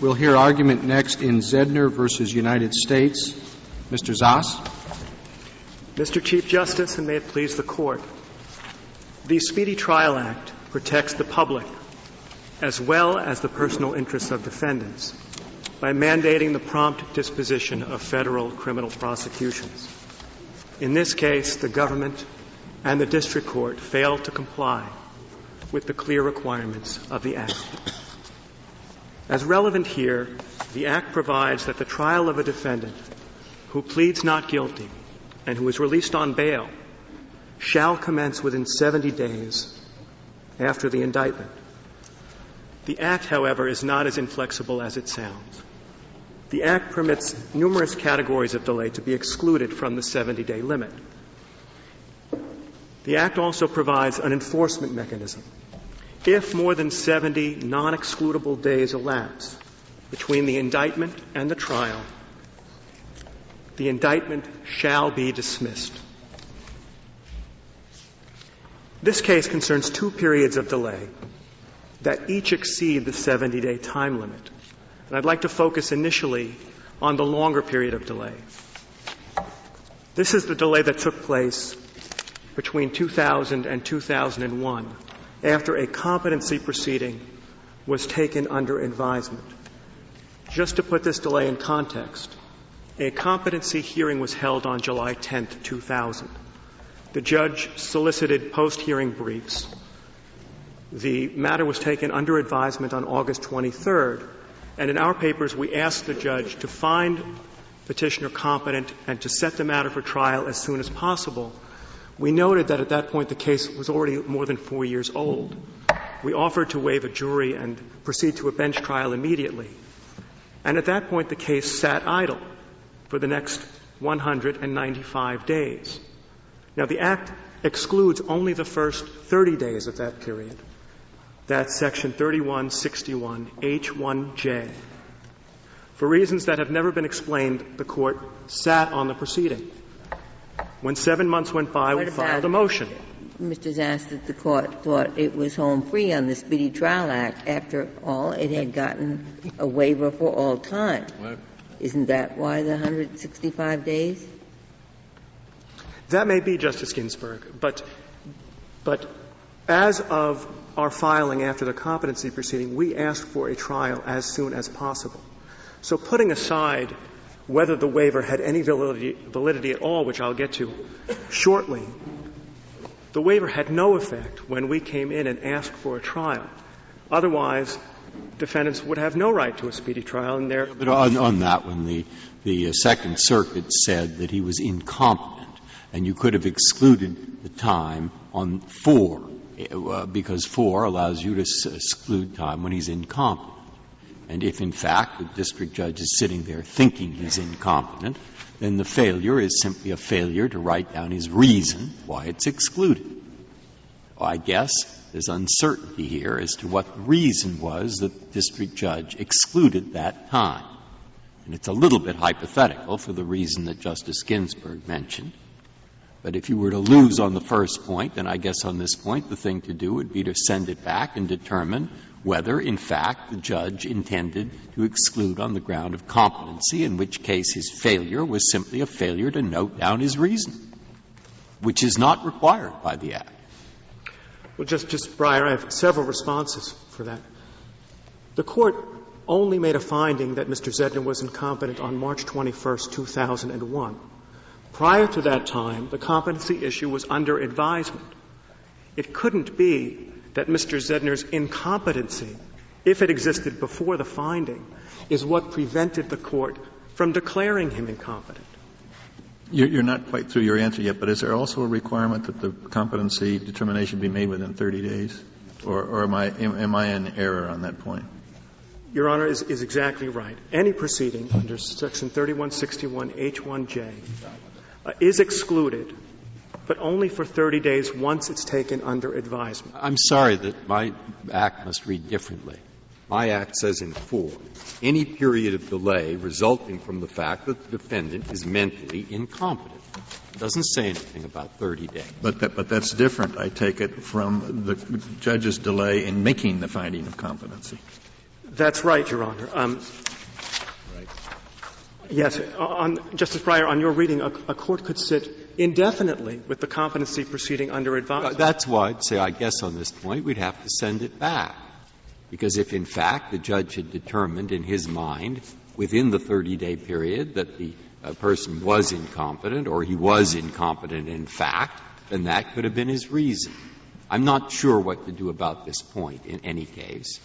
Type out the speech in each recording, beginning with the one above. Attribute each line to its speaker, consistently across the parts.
Speaker 1: We'll hear argument next in Zedner versus United States. Mr. Zas.
Speaker 2: Mr. Chief Justice, and may it please the Court, the Speedy Trial Act protects the public as well as the personal interests of defendants by mandating the prompt disposition of federal criminal prosecutions. In this case, the government and the district court failed to comply with the clear requirements of the Act. As relevant here, the Act provides that the trial of a defendant who pleads not guilty and who is released on bail shall commence within 70 days after the indictment. The Act, however, is not as inflexible as it sounds. The Act permits numerous categories of delay to be excluded from the 70 day limit. The Act also provides an enforcement mechanism if more than 70 non excludable days elapse between the indictment and the trial, the indictment shall be dismissed. This case concerns two periods of delay that each exceed the 70 day time limit. And I'd like to focus initially on the longer period of delay. This is the delay that took place between 2000 and 2001 after a competency proceeding was taken under advisement. Just to put this delay in context, a competency hearing was held on July 10, 2000. The judge solicited post hearing briefs. The matter was taken under advisement on August 23rd, and in our papers we asked the judge to find petitioner competent and to set the matter for trial as soon as possible we noted that at that point the case was already more than four years old. We offered to waive a jury and proceed to a bench trial immediately. And at that point the case sat idle for the next 195 days. Now the Act excludes only the first 30 days of that period. That's section 3161 H1J. For reasons that have never been explained, the court sat on the proceeding. When seven months went by, we filed a motion.
Speaker 3: Mr. Zas, that the court thought it was home free on the Speedy Trial Act. After all, it had gotten a waiver for all time. Isn't that why the 165 days?
Speaker 2: That may be, Justice Ginsburg, but, but as of our filing after the competency proceeding, we asked for a trial as soon as possible. So putting aside whether the waiver had any validity, validity at all, which I'll get to shortly, the waiver had no effect when we came in and asked for a trial. Otherwise, defendants would have no right to a speedy trial, and there.
Speaker 4: But on, on that one, the the Second Circuit said that he was incompetent, and you could have excluded the time on four, uh, because four allows you to exclude time when he's incompetent. And if, in fact, the district judge is sitting there thinking he's incompetent, then the failure is simply a failure to write down his reason why it's excluded. I guess there's uncertainty here as to what the reason was that the district judge excluded that time. And it's a little bit hypothetical for the reason that Justice Ginsburg mentioned. But if you were to lose on the first point, then I guess on this point the thing to do would be to send it back and determine whether, in fact, the judge intended to exclude on the ground of competency, in which case his failure was simply a failure to note down his reason, which is not required by the Act.
Speaker 2: Well, Justice Breyer, I have several responses for that. The Court only made a finding that Mr. Zedner was incompetent on March 21, 2001. Prior to that time, the competency issue was under advisement. It couldn't be that Mr. Zedner's incompetency, if it existed before the finding, is what prevented the Court from declaring him incompetent.
Speaker 5: You're not quite through your answer yet, but is there also a requirement that the competency determination be made within 30 days? Or, or am, I, am I in error on that point?
Speaker 2: Your Honor is, is exactly right. Any proceeding under Section 3161H1J uh, is excluded but only for 30 days once it's taken under advisement.
Speaker 4: I'm sorry that my act must read differently. My act says in four, any period of delay resulting from the fact that the defendant is mentally incompetent. It doesn't say anything about 30 days.
Speaker 5: But, that, but that's different, I take it, from the judge's delay in making the finding of competency.
Speaker 2: That's right, Your Honor. Um, Yes, on, Justice Breyer, on your reading, a, a, court could sit indefinitely with the competency proceeding under advisement.
Speaker 4: That's why I'd say, I guess, on this point, we'd have to send it back. Because if, in fact, the judge had determined in his mind within the 30 day period that the uh, person was incompetent or he was incompetent in fact, then that could have been his reason. I'm not sure what to do about this point in any case.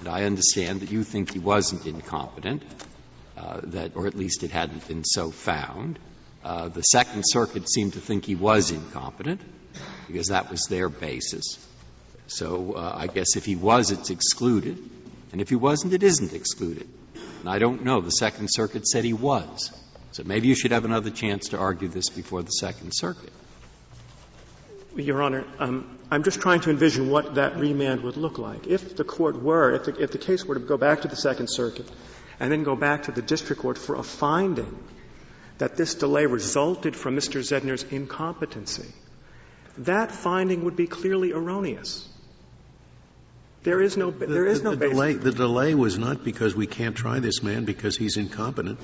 Speaker 4: And I understand that you think he wasn't incompetent. Uh, that, or at least it hadn't been so found. Uh, the Second Circuit seemed to think he was incompetent because that was their basis. So uh, I guess if he was, it's excluded, and if he wasn't, it isn't excluded. And I don't know. The Second Circuit said he was. So maybe you should have another chance to argue this before the Second Circuit.
Speaker 2: Your Honor, um, I'm just trying to envision what that remand would look like. If the court were, if the, if the case were to go back to the Second Circuit and then go back to the district court for a finding that this delay resulted from Mr. Zedner's incompetency, that finding would be clearly erroneous. There is no,
Speaker 6: the,
Speaker 2: there is no
Speaker 6: the delay. The delay was not because we can't try this man because he's incompetent,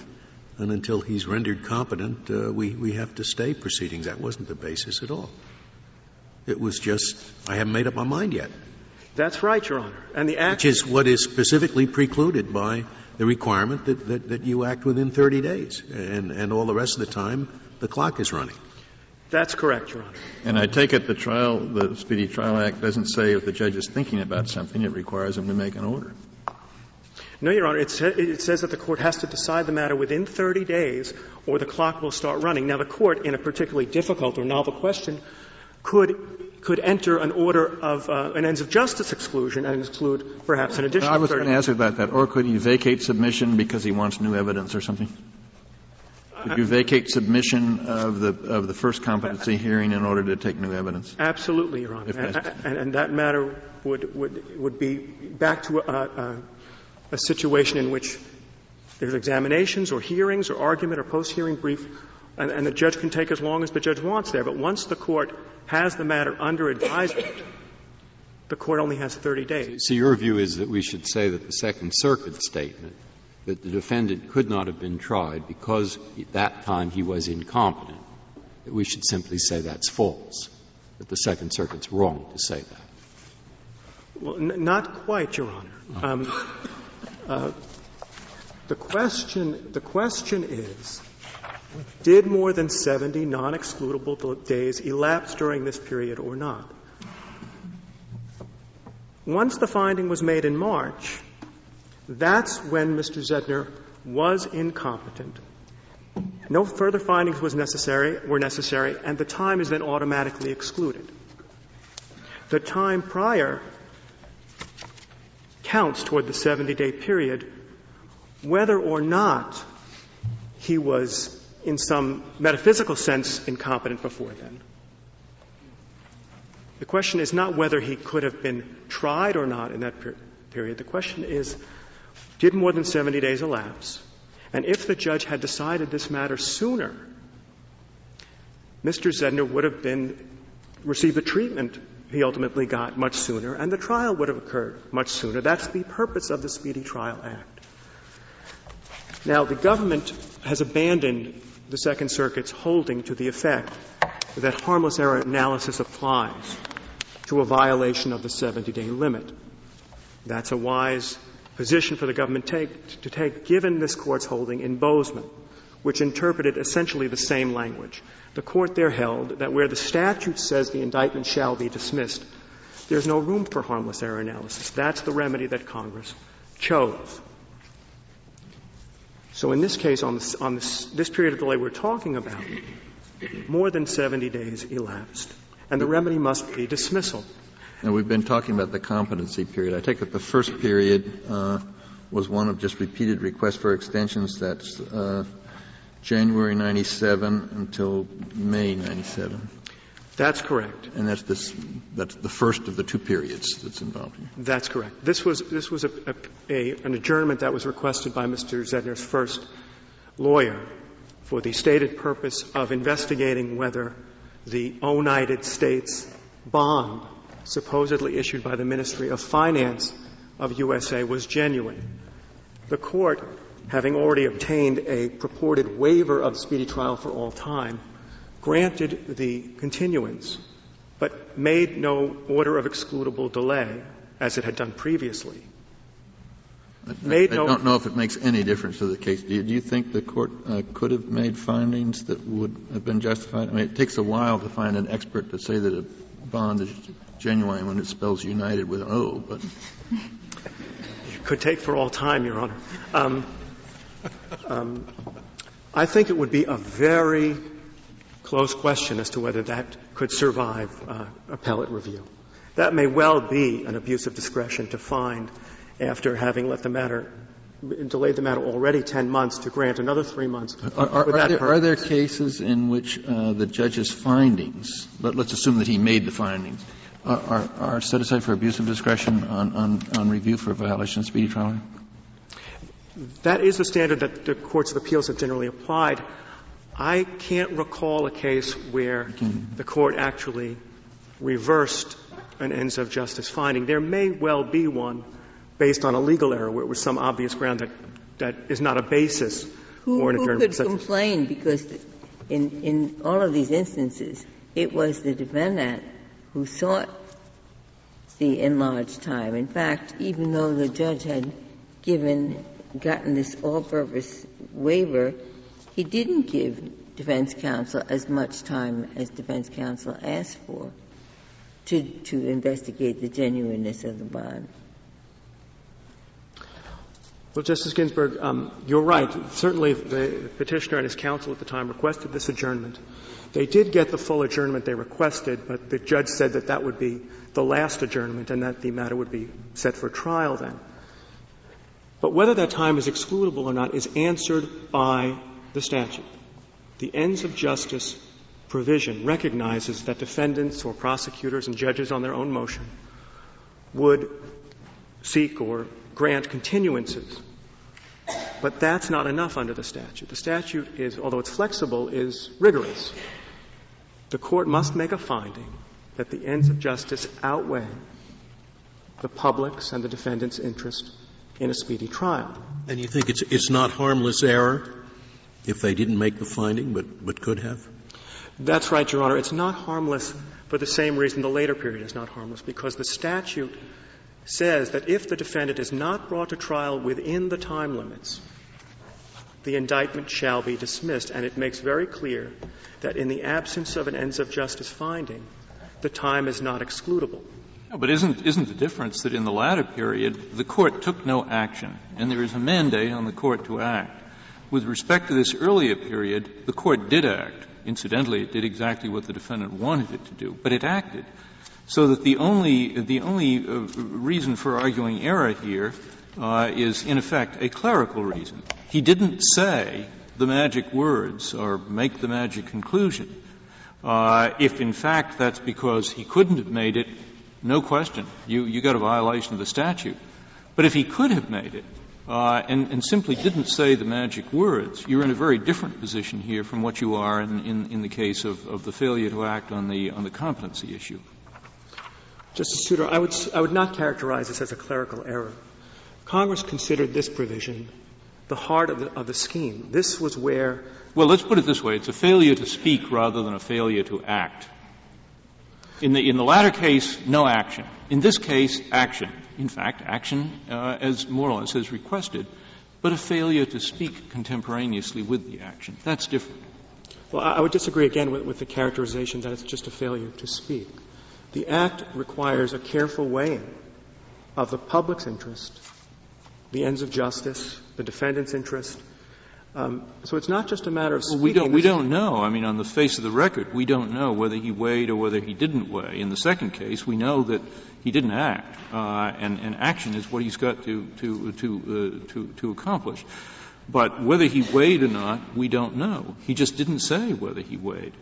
Speaker 6: and until he's rendered competent, uh, we we have to stay proceedings. That wasn't the basis at all. It was just I haven't made up my mind yet.
Speaker 2: That's right, Your Honor. And the act,
Speaker 6: which is what is specifically precluded by the requirement that, that, that you act within 30 days, and, and all the rest of the time the clock is running.
Speaker 2: That's correct, Your Honor.
Speaker 5: And I take it the trial, the Speedy Trial Act doesn't say if the judge is thinking about something, it requires him to make an order.
Speaker 2: No, Your Honor. It, sa- it, says that the court has to decide the matter within 30 days, or the clock will start running. Now, the court, in a particularly difficult or novel question, could could enter an order of uh, an ends of justice exclusion and exclude perhaps an additional.
Speaker 5: I was going to ask about that. Or could he vacate submission because he wants new evidence or something? Could you vacate submission of the of the first competency hearing in order to take new evidence?
Speaker 2: Absolutely, Your Honor. And, and, and, that matter would would would be back to a, a, a situation in which there's examinations or hearings or argument or post-hearing brief, and, and the judge can take as long as the judge wants there. But once the court has the matter under advisement, the court only has 30 days.
Speaker 4: So your view is that we should say that the Second Circuit statement that the defendant could not have been tried because at that time he was incompetent, that we should simply say that's false, that the Second Circuit's wrong to say that.
Speaker 2: Well, n- not quite, Your Honor. Um, uh, the question, the question is, did more than 70 non-excludable days elapse during this period or not? Once the finding was made in March, that's when Mr. Zedner was incompetent. No further findings was necessary, were necessary, and the time is then automatically excluded. The time prior counts toward the 70 day period, whether or not he was in some metaphysical sense incompetent before then. The question is not whether he could have been tried or not in that per- period. The question is, did more than 70 days elapse? And if the judge had decided this matter sooner, Mr. Zedner would have been received the treatment he ultimately got much sooner, and the trial would have occurred much sooner. That's the purpose of the Speedy Trial Act. Now, the government has abandoned the Second Circuit's holding to the effect that harmless error analysis applies to a violation of the 70 day limit. That's a wise position for the government take, to take given this court's holding in Bozeman, which interpreted essentially the same language. The court there held that where the statute says the indictment shall be dismissed, there's no room for harmless error analysis. That's the remedy that Congress chose. So in this case, on, this, on this, this period of delay we're talking about, more than 70 days elapsed, and the remedy must be dismissal.
Speaker 5: Now, we've been talking about the competency period. I take it the first period uh, was one of just repeated requests for extensions. That's uh, January 97 until May 97.
Speaker 2: That's correct.
Speaker 5: And that's this, that's the first of the two periods that's involved here.
Speaker 2: That's correct. This was, this was a, a, a, an adjournment that was requested by Mr. Zedner's first lawyer for the stated purpose of investigating whether the United States bond supposedly issued by the Ministry of Finance of USA was genuine. The court, having already obtained a purported waiver of speedy trial for all time, granted the continuance, but made no order of excludable delay as it had done previously. Made
Speaker 5: I
Speaker 2: no,
Speaker 5: don't know if it makes any difference to the case. Do you, do you think the court uh, could have made findings that would have been justified? I mean, it takes a while to find an expert to say that a bond is genuine when it spells united with an O, but it
Speaker 2: could take for all time, Your Honor. Um, um, I think it would be a very close question as to whether that could survive uh, appellate review. That may well be an abuse of discretion to find after having let the matter delayed the matter already 10 months to grant another three months.
Speaker 5: Are, are, are, there, are there, cases in which uh, the judge's findings, let, us assume that he made the findings, are, are, set aside for abuse of discretion on, on, on review for violation of speedy trial?
Speaker 2: That is the standard that the courts of appeals have generally applied. I can't recall a case where the court actually reversed an ends of justice finding. There may well be one based on a legal error where it was some obvious ground that, that is not a basis
Speaker 3: who,
Speaker 2: for an
Speaker 3: adjournment. Who could complain because in, in all of these instances, it was the defendant who sought the enlarged time. In fact, even though the judge had given, gotten this all-purpose waiver, he didn't give defense counsel as much time as defense counsel asked for to, to investigate the genuineness of the bond.
Speaker 2: Well, Justice Ginsburg, um, you're right. Certainly, the petitioner and his counsel at the time requested this adjournment. They did get the full adjournment they requested, but the judge said that that would be the last adjournment and that the matter would be set for trial then. But whether that time is excludable or not is answered by the statute. The ends of justice provision recognizes that defendants or prosecutors and judges on their own motion would seek or grant continuances. But that's not enough under the statute. The statute is, although it's flexible, is rigorous. The court must make a finding that the ends of justice outweigh the public's and the defendant's interest in a speedy trial.
Speaker 6: And you think it's, it's not harmless error if they didn't make the finding but, but could have?
Speaker 2: That's right, Your Honor. It's not harmless for the same reason the later period is not harmless, because the statute says that if the defendant is not brought to trial within the time limits, the indictment shall be dismissed. And it makes very clear that in the absence of an ends of justice finding, the time is not excludable.
Speaker 7: No, but isn't, isn't the difference that in the latter period, the court took no action, and there is a mandate on the court to act? With respect to this earlier period, the court did act. Incidentally, it did exactly what the defendant wanted it to do, but it acted. So that the only, the only uh, reason for arguing error here uh, is, in effect, a clerical reason. He didn't say the magic words or make the magic conclusion. Uh, if, in fact, that's because he couldn't have made it, no question, you, you got a violation of the statute. But if he could have made it, uh, and, and, simply didn't say the magic words, you're in a very different position here from what you are in, in, in the case of, of, the failure to act on the, on the competency issue.
Speaker 2: Justice Souter, I would, I would not characterize this as a clerical error. Congress considered this provision the heart of the, of the scheme. This was where.
Speaker 7: Well, let's put it this way. It's a failure to speak rather than a failure to act. In the, in the latter case, no action. In this case, action. In fact, action uh, as Morales has requested, but a failure to speak contemporaneously with the action. That's different.
Speaker 2: Well, I would disagree again with, with the characterization that it's just a failure to speak. The Act requires a careful weighing of the public's interest, the ends of justice, the defendant's interest. Um, so it's not just a matter of
Speaker 7: well, we don't we don't know. I mean, on the face of the record, we don't know whether he weighed or whether he didn't weigh. In the second case, we know that he didn't act, uh, and, and action is what he's got to to to uh, to, to accomplish. But whether he weighed or not, we don't know. He just didn't say whether he weighed.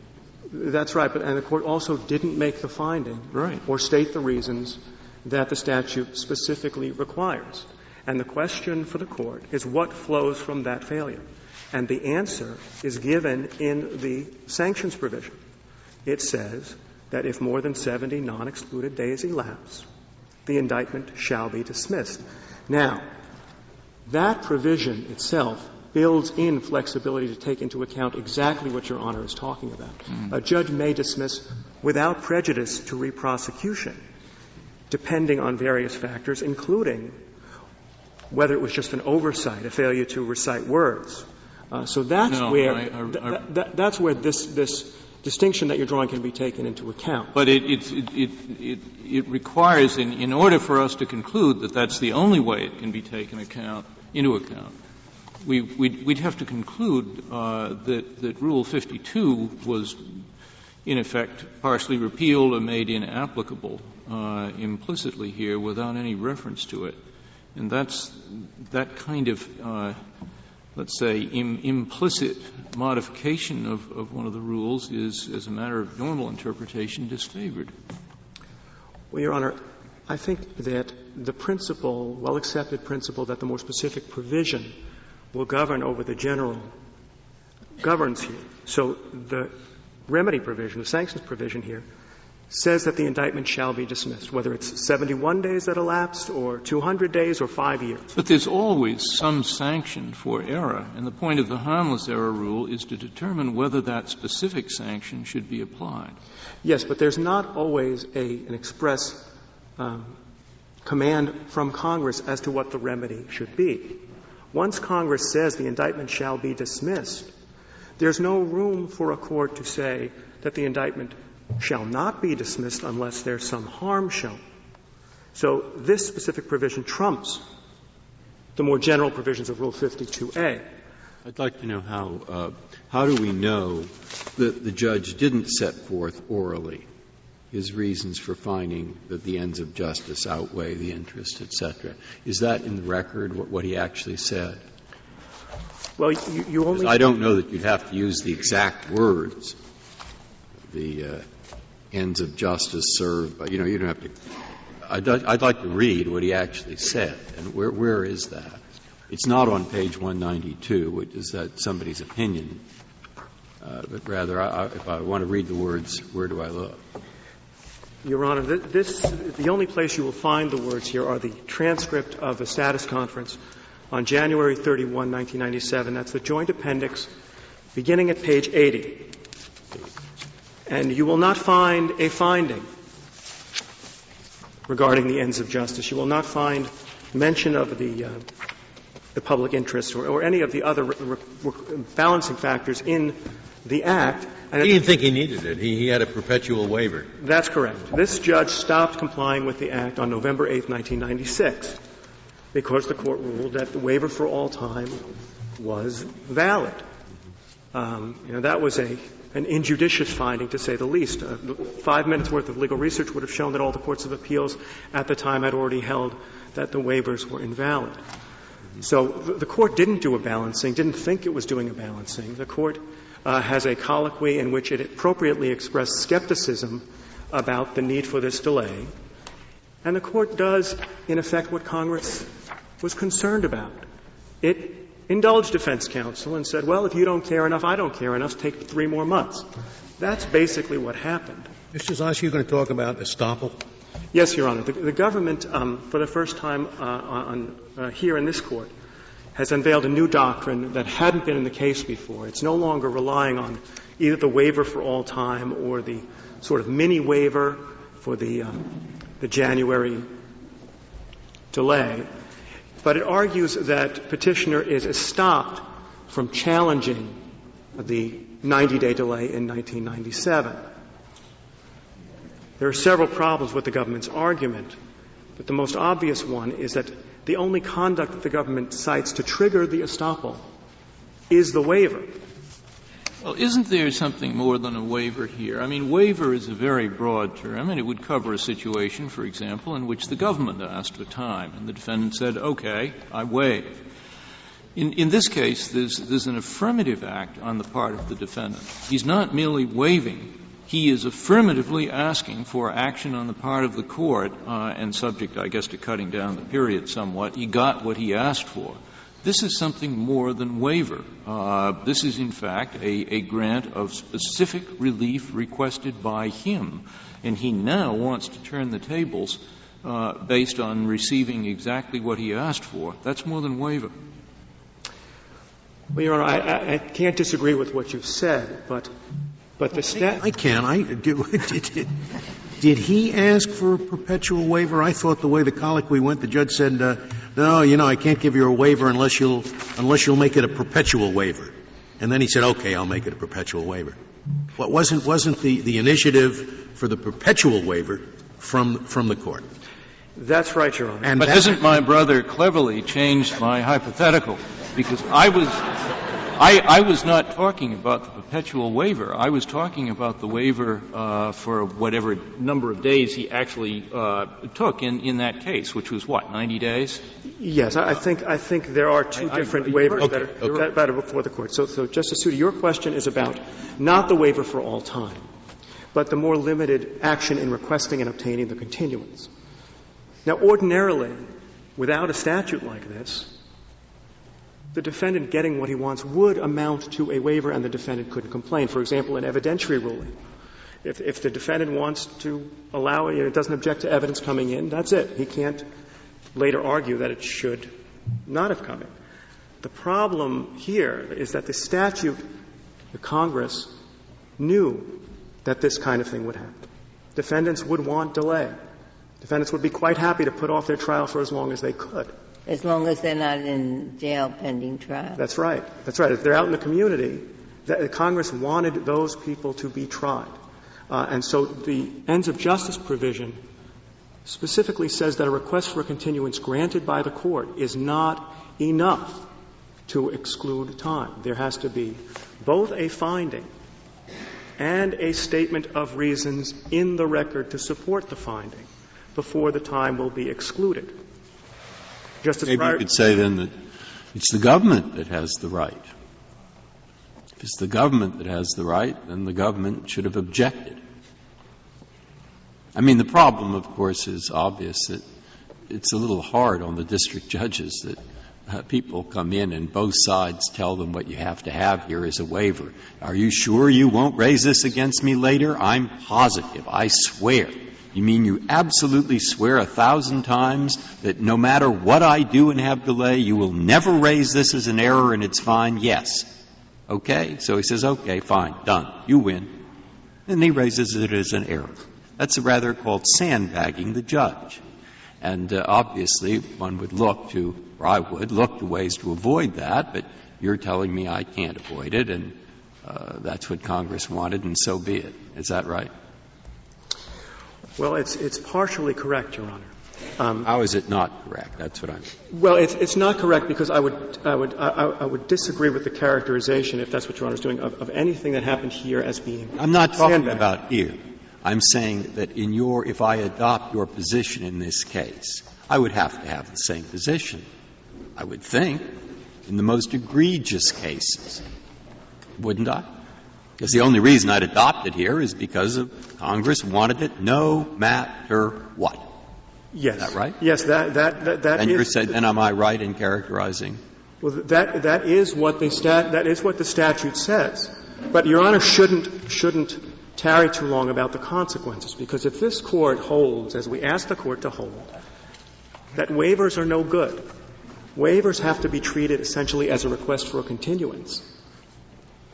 Speaker 2: That's right, but and the court also didn't make the finding
Speaker 7: right.
Speaker 2: or state the reasons that the statute specifically requires. And the question for the court is what flows from that failure. And the answer is given in the sanctions provision. It says that if more than 70 non-excluded days elapse, the indictment shall be dismissed. Now, that provision itself builds in flexibility to take into account exactly what Your Honor is talking about. Mm. A judge may dismiss without prejudice to reprosecution, depending on various factors, including whether it was just an oversight, a failure to recite words. Uh, so that's
Speaker 7: no,
Speaker 2: where
Speaker 7: I, I,
Speaker 2: th- th- that's where this this distinction that you're drawing can be taken into account.
Speaker 7: But it, it, it, it, it requires, in, in order for us to conclude that that's the only way it can be taken account, into account, we, we'd, we'd have to conclude uh, that, that Rule 52 was, in effect, partially repealed or made inapplicable uh, implicitly here without any reference to it. And that's that kind of uh, let's say, Im- implicit modification of, of one of the rules is, as a matter of normal interpretation, disfavored.
Speaker 2: Well, Your Honor, I think that the principle, well accepted principle, that the more specific provision will govern over the general governs here. So the remedy provision, the sanctions provision here, says that the indictment shall be dismissed, whether it's 71 days that elapsed or 200 days or five years.
Speaker 7: But there's always some sanction for error, and the point of the harmless error rule is to determine whether that specific sanction should be applied.
Speaker 2: Yes, but there's not always a, an express um, command from Congress as to what the remedy should be. Once Congress says the indictment shall be dismissed, there's no room for a court to say that the indictment shall not be dismissed unless there's some harm shown. So this specific provision trumps the more general provisions of Rule 52A.
Speaker 4: I'd like to know how, uh, how do we know that the judge didn't set forth orally his reasons for finding that the ends of justice outweigh the interest, etc. Is that in the record what, what he actually said?
Speaker 2: Well, you, you only.
Speaker 4: I don't know that you'd have to use the exact words. The uh, ends of justice served, but you know, you don't have to. I'd, I'd like to read what he actually said, and where, where is that? It's not on page 192, which is that somebody's opinion, uh, but rather, I, I, if I want to read the words, where do I look?
Speaker 2: Your Honor, this, the only place you will find the words here are the transcript of the status conference on January 31, 1997. That's the joint appendix beginning at page 80. And you will not find a finding regarding the ends of justice. You will not find mention of the, uh, the public interest or, or, any of the other re- re- balancing factors in the Act.
Speaker 6: And he didn't think he needed it. He, he, had a perpetual waiver.
Speaker 2: That's correct. This judge stopped complying with the Act on November 8, 1996, because the court ruled that the waiver for all time was valid. Um, you know, that was a an injudicious finding, to say the least. Uh, five minutes worth of legal research would have shown that all the courts of appeals at the time had already held that the waivers were invalid. So the, court didn't do a balancing, didn't think it was doing a balancing. The court uh, has a colloquy in which it appropriately expressed skepticism about the need for this delay. And the court does, in effect, what Congress was concerned about. It indulged defense counsel and said, well, if you don't care enough, I don't care enough, take three more months. That's basically what happened.
Speaker 6: Mr. Zas, you're going to talk about estoppel?
Speaker 2: Yes, Your Honor. The, the government, um, for the first time uh, on, uh, here in this court, has unveiled a new doctrine that hadn't been in the case before. It's no longer relying on either the waiver for all time or the sort of mini waiver for the, um, the January delay but it argues that petitioner is estopped from challenging the 90-day delay in 1997. There are several problems with the government's argument, but the most obvious one is that the only conduct that the government cites to trigger the estoppel is the waiver.
Speaker 7: Well, isn't there something more than a waiver here? I mean, waiver is a very broad term, and it would cover a situation, for example, in which the government asked for time, and the defendant said, okay, I waive. In, in this case, there's, there's an affirmative act on the part of the defendant. He's not merely waiving, he is affirmatively asking for action on the part of the court, uh, and subject, I guess, to cutting down the period somewhat. He got what he asked for. This is something more than waiver. Uh, this is, in fact, a, a, grant of specific relief requested by him, and he now wants to turn the tables uh, based on receiving exactly what he asked for, that's more than waiver.
Speaker 2: Well, Your Honor, I, I, I can't disagree with what you've said, but but the stat.
Speaker 6: I can. I did, did, did, he ask for a perpetual waiver? I thought the way the colloquy went, the judge said, uh, "No, you know, I can't give you a waiver unless you'll unless you'll make it a perpetual waiver." And then he said, "Okay, I'll make it a perpetual waiver." What wasn't wasn't the, the initiative for the perpetual waiver from from the court?
Speaker 2: That's right, Your Honor.
Speaker 7: And but hasn't my brother cleverly changed my hypothetical? Because I was, I, I was not talking about the perpetual waiver. I was talking about the waiver uh, for whatever number of days he actually uh, took in, in that case, which was what, 90 days?
Speaker 2: Yes, I think I think there are two I, different I, waivers okay, that, are, okay. that, are, before the court. So, so, Justice Souter, your question is about not the waiver for all time, but the more limited action in requesting and obtaining the continuance. Now, ordinarily, without a statute like this, the defendant getting what he wants would amount to a waiver and the defendant couldn't complain. For example, an evidentiary ruling. If, if the defendant wants to allow it, you know, doesn't object to evidence coming in, that's it. He can't later argue that it should not have come in. The problem here is that the statute, the Congress, knew that this kind of thing would happen. Defendants would want delay. Defendants would be quite happy to put off their trial for as long as they could.
Speaker 3: As long as they're not in jail pending trial.
Speaker 2: That's right. That's right. If they're out in the community, the, Congress wanted those people to be tried. Uh, and so the ends of justice provision specifically says that a request for a continuance granted by the court is not enough to exclude time. There has to be both a finding and a statement of reasons in the record to support the finding before the time will be excluded.
Speaker 4: Justice Maybe Breyer, you could say then that it's the government that has the right. If it's the government that has the right, then the government should have objected. I mean, the problem, of course, is obvious that it's a little hard on the district judges that people come in and both sides tell them what you have to have here is a waiver. Are you sure you won't raise this against me later? I'm positive. I swear. You mean you absolutely swear a thousand times that no matter what I do and have delay, you will never raise this as an error and it's fine? Yes. Okay? So he says, okay, fine, done. You win. And he raises it as an error. That's rather called sandbagging the judge. And uh, obviously, one would look to, or I would, look to ways to avoid that, but you're telling me I can't avoid it, and uh, that's what Congress wanted, and so be it. Is that right?
Speaker 2: Well, it's, it's partially correct, Your Honor.
Speaker 4: Um, How is it not correct? That's what I'm.
Speaker 2: Well, it's, it's not correct because I would I would I, I, would disagree with the characterization, if that's what Your Honor is doing, of, of anything that happened here as being.
Speaker 4: I'm not talking about here. I'm saying that in your, if I adopt your position in this case, I would have to have the same position. I would think in the most egregious cases, wouldn't I? Because the only reason I'd adopt it here is because of Congress wanted it no matter what.
Speaker 2: Yes.
Speaker 4: Is that right?
Speaker 2: Yes, that, that, that, that
Speaker 4: and
Speaker 2: is,
Speaker 4: you're saying, then am I right in characterizing?
Speaker 2: Well, that, that is what the stat, that is what the statute says. But Your Honor shouldn't, shouldn't tarry too long about the consequences, because if this court holds, as we ask the court to hold, that waivers are no good, waivers have to be treated essentially as a request for a continuance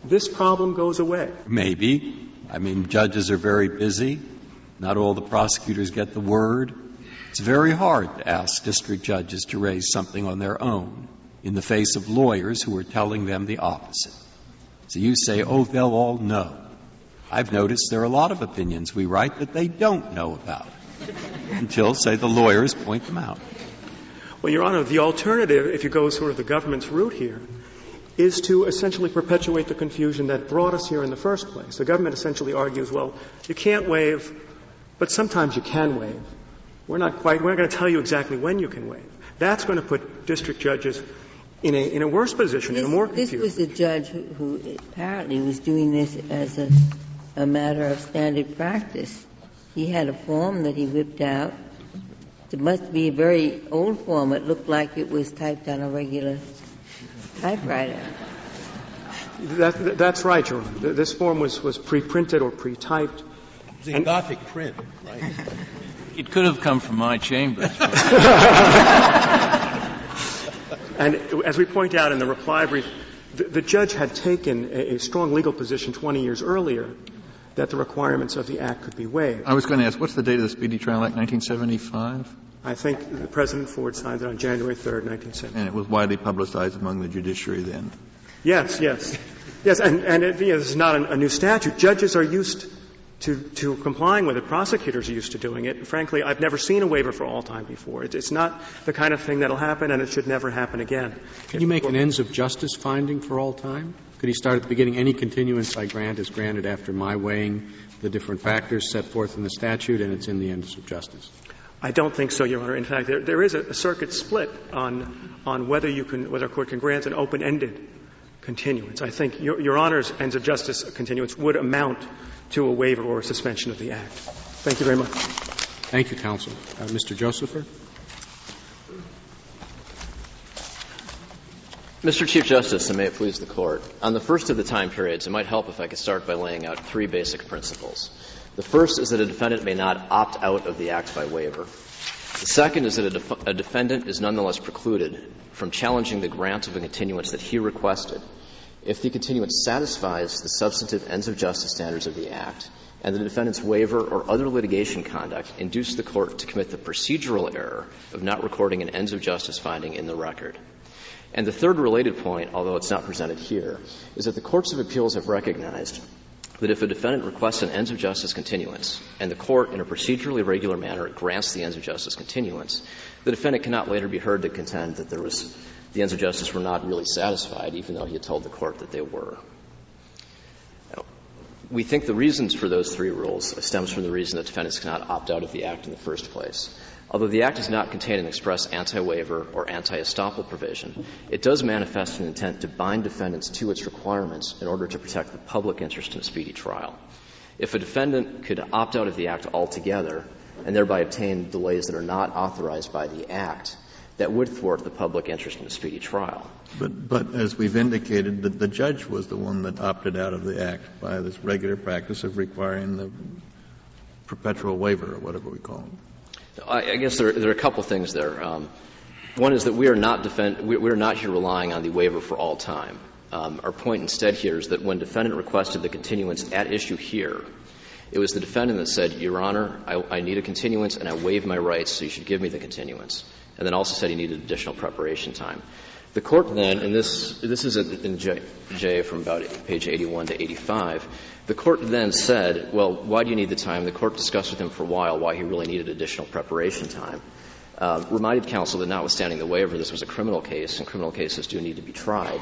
Speaker 2: this problem goes away.
Speaker 4: Maybe. I mean, judges are very busy. Not all the prosecutors get the word. It's very hard to ask district judges to raise something on their own in the face of lawyers who are telling them the opposite. So you say, oh, they'll all know. I've noticed there are a lot of opinions we write that they don't know about until, say, the lawyers point them out.
Speaker 2: Well, Your Honor, the alternative, if you go sort of the government's route here, is to essentially perpetuate the confusion that brought us here in the first place. The government essentially argues, well, you can't waive, but sometimes you can waive. We're not quite, we're not going to tell you exactly when you can waive. That's going to put district judges in a, in a worse position,
Speaker 3: this,
Speaker 2: in a more
Speaker 3: confused.
Speaker 2: This
Speaker 3: was a judge who, who apparently was doing this as a, a matter of standard practice. He had a form that he whipped out. It must be a very old form. It looked like it was typed on a regular typewriter.
Speaker 2: That, that's right, Your Honor. This form was, was pre-printed or pre-typed.
Speaker 6: It's in Gothic print, right?
Speaker 7: It could have come from my chambers.
Speaker 2: And as we point out in the reply brief, the, the judge had taken a, a, strong legal position 20 years earlier that the requirements of the Act could be waived.
Speaker 5: I was going to ask, what's the date of the Speedy Trial Act, 1975?
Speaker 2: I think President Ford signed it on January 3rd, 1970.
Speaker 5: And it was widely publicized among the judiciary then?
Speaker 2: Yes, yes. Yes, and, and it, you know, this is not a, a new statute. Judges are used to, to complying with it. Prosecutors are used to doing it. And frankly, I've never seen a waiver for all time before. It, it's not the kind of thing that'll happen, and it should never happen again.
Speaker 1: Can you make an ends of justice finding for all time? Could he start at the beginning? Any continuance I grant is granted after my weighing the different factors set forth in the statute, and it's in the ends of justice.
Speaker 2: I don't think so, Your Honor. In fact, there, there is a, a circuit split on on whether you can whether a court can grant an open-ended continuance. I think Your, Your Honor's ends of justice continuance would amount to a waiver or a suspension of the Act. Thank you very much.
Speaker 1: Thank you, counsel. Uh, Mr. Joseffer?
Speaker 8: Mr. Chief Justice, and may it please the Court, on the first of the time periods, it might help if I could start by laying out three basic principles. The first is that a defendant may not opt out of the act by waiver. The second is that a, def- a defendant is nonetheless precluded from challenging the grant of a continuance that he requested if the continuance satisfies the substantive ends of justice standards of the Act and the defendant's waiver or other litigation conduct induced the court to commit the procedural error of not recording an ends of justice finding in the record. And the third related point, although it's not presented here, is that the courts of appeals have recognized that if a defendant requests an ends of justice continuance and the court in a procedurally regular manner grants the ends of justice continuance, the defendant cannot later be heard to contend that there was the ends of justice were not really satisfied, even though he had told the court that they were. We think the reasons for those three rules stems from the reason that defendants cannot opt out of the Act in the first place. Although the Act does not contain an express anti-waiver or anti-estoppel provision, it does manifest an intent to bind defendants to its requirements in order to protect the public interest in a speedy trial. If a defendant could opt out of the Act altogether and thereby obtain delays that are not authorized by the Act, that would thwart the public interest in a speedy trial.
Speaker 5: But, but as we've indicated, the, the judge was the one that opted out of the act by this regular practice of requiring the perpetual waiver or whatever we call it.
Speaker 8: I, guess there, there, are a couple things there. Um, one is that we are not defend, we, we, are not here relying on the waiver for all time. Um, our point instead here is that when defendant requested the continuance at issue here, it was the defendant that said, Your Honor, I, I need a continuance and I waive my rights, so you should give me the continuance and then also said he needed additional preparation time. The court then, and this, this is in J, J from about page 81 to 85, the court then said, well, why do you need the time? The court discussed with him for a while why he really needed additional preparation time. Uh, reminded counsel that notwithstanding the waiver, this was a criminal case, and criminal cases do need to be tried.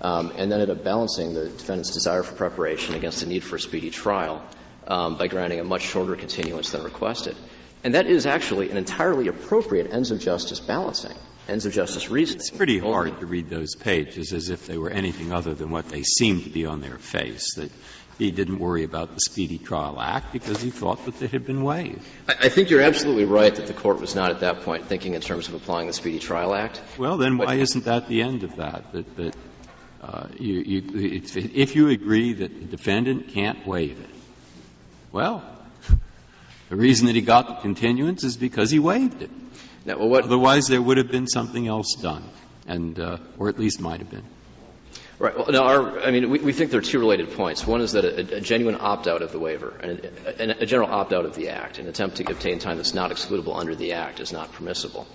Speaker 8: Um, and then ended up balancing the defendant's desire for preparation against the need for a speedy trial um, by granting a much shorter continuance than requested. And that is actually an entirely appropriate ends of justice balancing, ends of justice reasoning.
Speaker 4: It's pretty hard to read those pages as if they were anything other than what they seem to be on their face, that he didn't worry about the Speedy Trial Act because he thought that it had been waived.
Speaker 8: I, I think you're absolutely right that the court was not at that point thinking in terms of applying the Speedy Trial Act.
Speaker 4: Well, then why isn't that the end of that? That, that uh, you, you, if you agree that the defendant can't waive it, well, the reason that he got the continuance is because he waived it.
Speaker 8: Now, well, what,
Speaker 4: Otherwise, there would have been something else done, and uh, or at least might have been.
Speaker 8: Right. Well, now, our, I mean, we, we, think there are two related points. One is that a, a genuine opt-out of the waiver, and a, a, general opt-out of the Act, an attempt to obtain time that's not excludable under the Act is not permissible,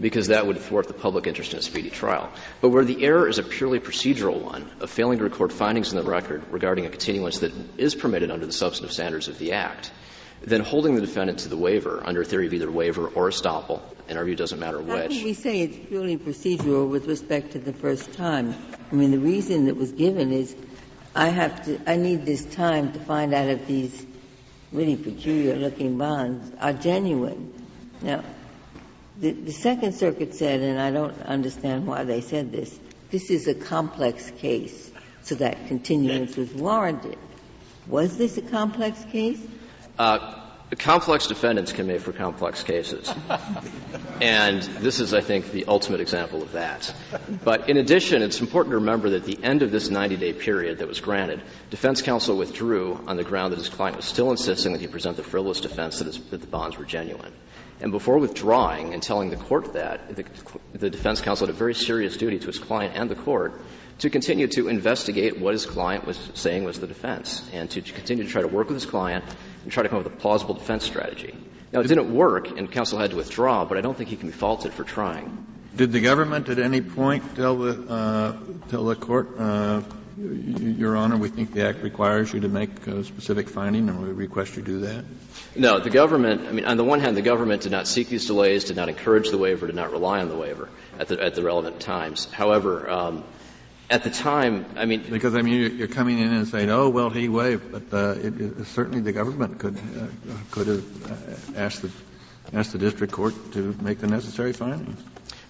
Speaker 8: because that would thwart the public interest in a speedy trial. But where the error is a purely procedural one of failing to record findings in the record regarding a continuance that is permitted under the substantive standards of the Act, then holding the defendant to the waiver under a theory of either waiver or estoppel, in our view, it doesn't matter
Speaker 3: How
Speaker 8: which.
Speaker 3: Can we say it's purely procedural with respect to the first time? I mean, the reason that was given is I have to, I need this time to find out if these really peculiar looking bonds are genuine. Now, the, the Second Circuit said, and I don't understand why they said this, this is a complex case, so that continuance was warranted. Was this a complex case?
Speaker 8: Uh, Complex defendants can make for complex cases. and this is, I think, the ultimate example of that. But in addition, it's important to remember that at the end of this 90 day period that was granted, defense counsel withdrew on the ground that his client was still insisting that he present the frivolous defense that, his, that the bonds were genuine. And before withdrawing and telling the court that, the, the defense counsel had a very serious duty to his client and the court to continue to investigate what his client was saying was the defense and to continue to try to work with his client and try to come up with a plausible defense strategy. Now, it didn't work, and counsel had to withdraw, but I don't think he can be faulted for trying.
Speaker 5: Did the government at any point tell the, uh, tell the court, uh, Your Honor, we think the Act requires you to make a specific finding, and we request you do that?
Speaker 8: No, the government, I mean, on the one hand, the government did not seek these delays, did not encourage the waiver, did not rely on the waiver at the, at the relevant times. However, um, at the time, I mean,
Speaker 5: because I mean, you're coming in and saying, "Oh, well, he waived," but uh, it, it, certainly the government could uh, could have uh, asked the asked the district court to make the necessary findings.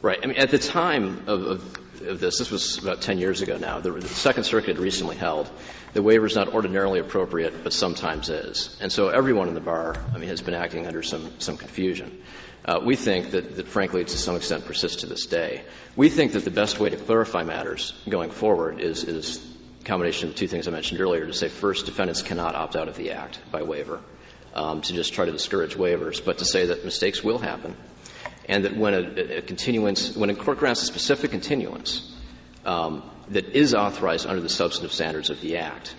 Speaker 8: Right. I mean, at the time of, of, of this, this was about 10 years ago now. The, the Second Circuit recently held the waiver is not ordinarily appropriate, but sometimes is, and so everyone in the bar, I mean, has been acting under some some confusion. Uh, we think that, that, frankly, to some extent persists to this day. We think that the best way to clarify matters going forward is, is a combination of two things I mentioned earlier. To say first, defendants cannot opt out of the act by waiver, um, to just try to discourage waivers, but to say that mistakes will happen, and that when a, a continuance, when a court grants a specific continuance um, that is authorized under the substantive standards of the act,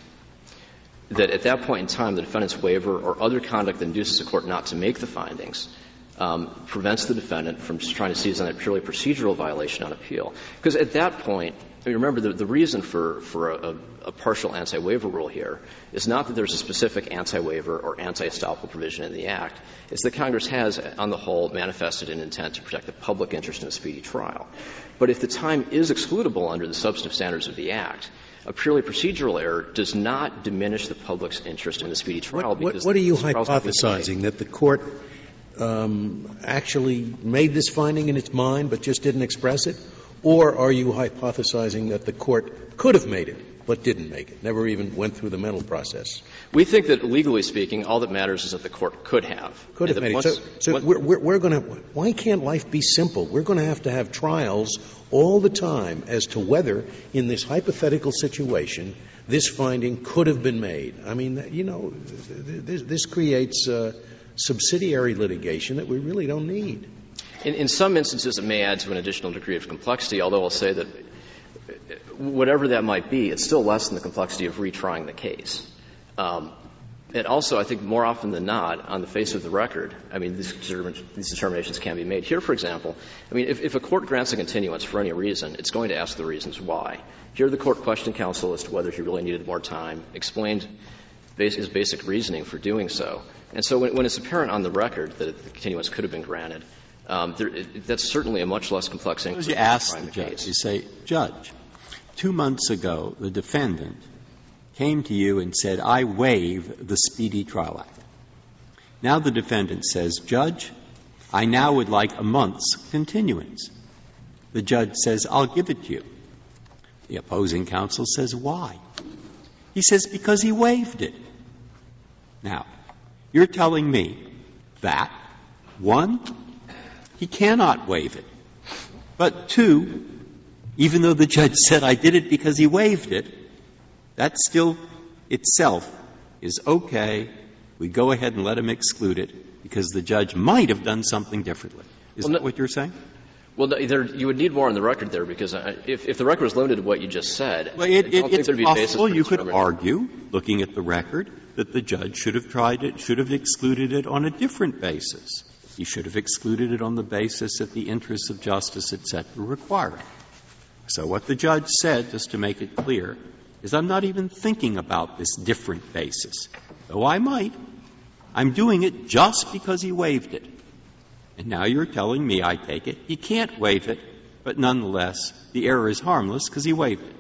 Speaker 8: that at that point in time, the defendant's waiver or other conduct that induces the court not to make the findings um, prevents the defendant from just trying to seize on a purely procedural violation on appeal. Because at that point, I mean, remember the, the reason for, for a, a partial anti-waiver rule here is not that there's a specific anti-waiver or anti-estoppel provision in the Act. It's that Congress has, on the whole, manifested an intent to protect the public interest in a speedy trial. But if the time is excludable under the substantive standards of the Act, a purely procedural error does not diminish the public's interest in the speedy trial.
Speaker 6: What, what, what are you hypothesizing? That the court um, actually made this finding in its mind but just didn't express it? Or are you hypothesizing that the court could have made it but didn't make it, never even went through the mental process?
Speaker 8: We think that legally speaking, all that matters is that the court could have.
Speaker 6: Could have made it. So, so we're, we're, we're going to, why can't life be simple? We're going to have to have trials all the time as to whether, in this hypothetical situation, this finding could have been made. I mean, you know, this, this creates uh, subsidiary litigation that we really don't need.
Speaker 8: In, in, some instances, it may add to an additional degree of complexity, although I'll say that whatever that might be, it's still less than the complexity of retrying the case. Um, and also, I think more often than not, on the face of the record, I mean, these, determinations can be made. Here, for example, I mean, if, if, a court grants a continuance for any reason, it's going to ask the reasons why. Here, the court questioned counsel as to whether he really needed more time, explained his basic reasoning for doing so. And so when, when, it's apparent on the record that the continuance could have been granted, um, there, it, that's certainly a much less complex inquiry.
Speaker 4: You ask the judge, case. you say, Judge, two months ago, the defendant came to you and said, I waive the Speedy Trial Act. Now the defendant says, Judge, I now would like a month's continuance. The judge says, I'll give it to you. The opposing counsel says, Why? He says, Because he waived it. Now, you're telling me that, one, he cannot waive it, but two, even though the judge said I did it because he waived it, that still itself is okay. We go ahead and let him exclude it because the judge might have done something differently. Is well, that what you're saying?
Speaker 8: Well, there, you would need more on the record there because uh, if, if the record was limited to what you just said,
Speaker 4: well, it, it, it's possible you could argue, looking at the record, that the judge should have tried it, should have excluded it on a different basis. He should have excluded it on the basis that the interests of justice, et cetera, require it. So what the judge said, just to make it clear, is I'm not even thinking about this different basis. Though I might, I'm doing it just because he waived it. And now you're telling me, I take it, he can't waive it, but nonetheless, the error is harmless because he waived it.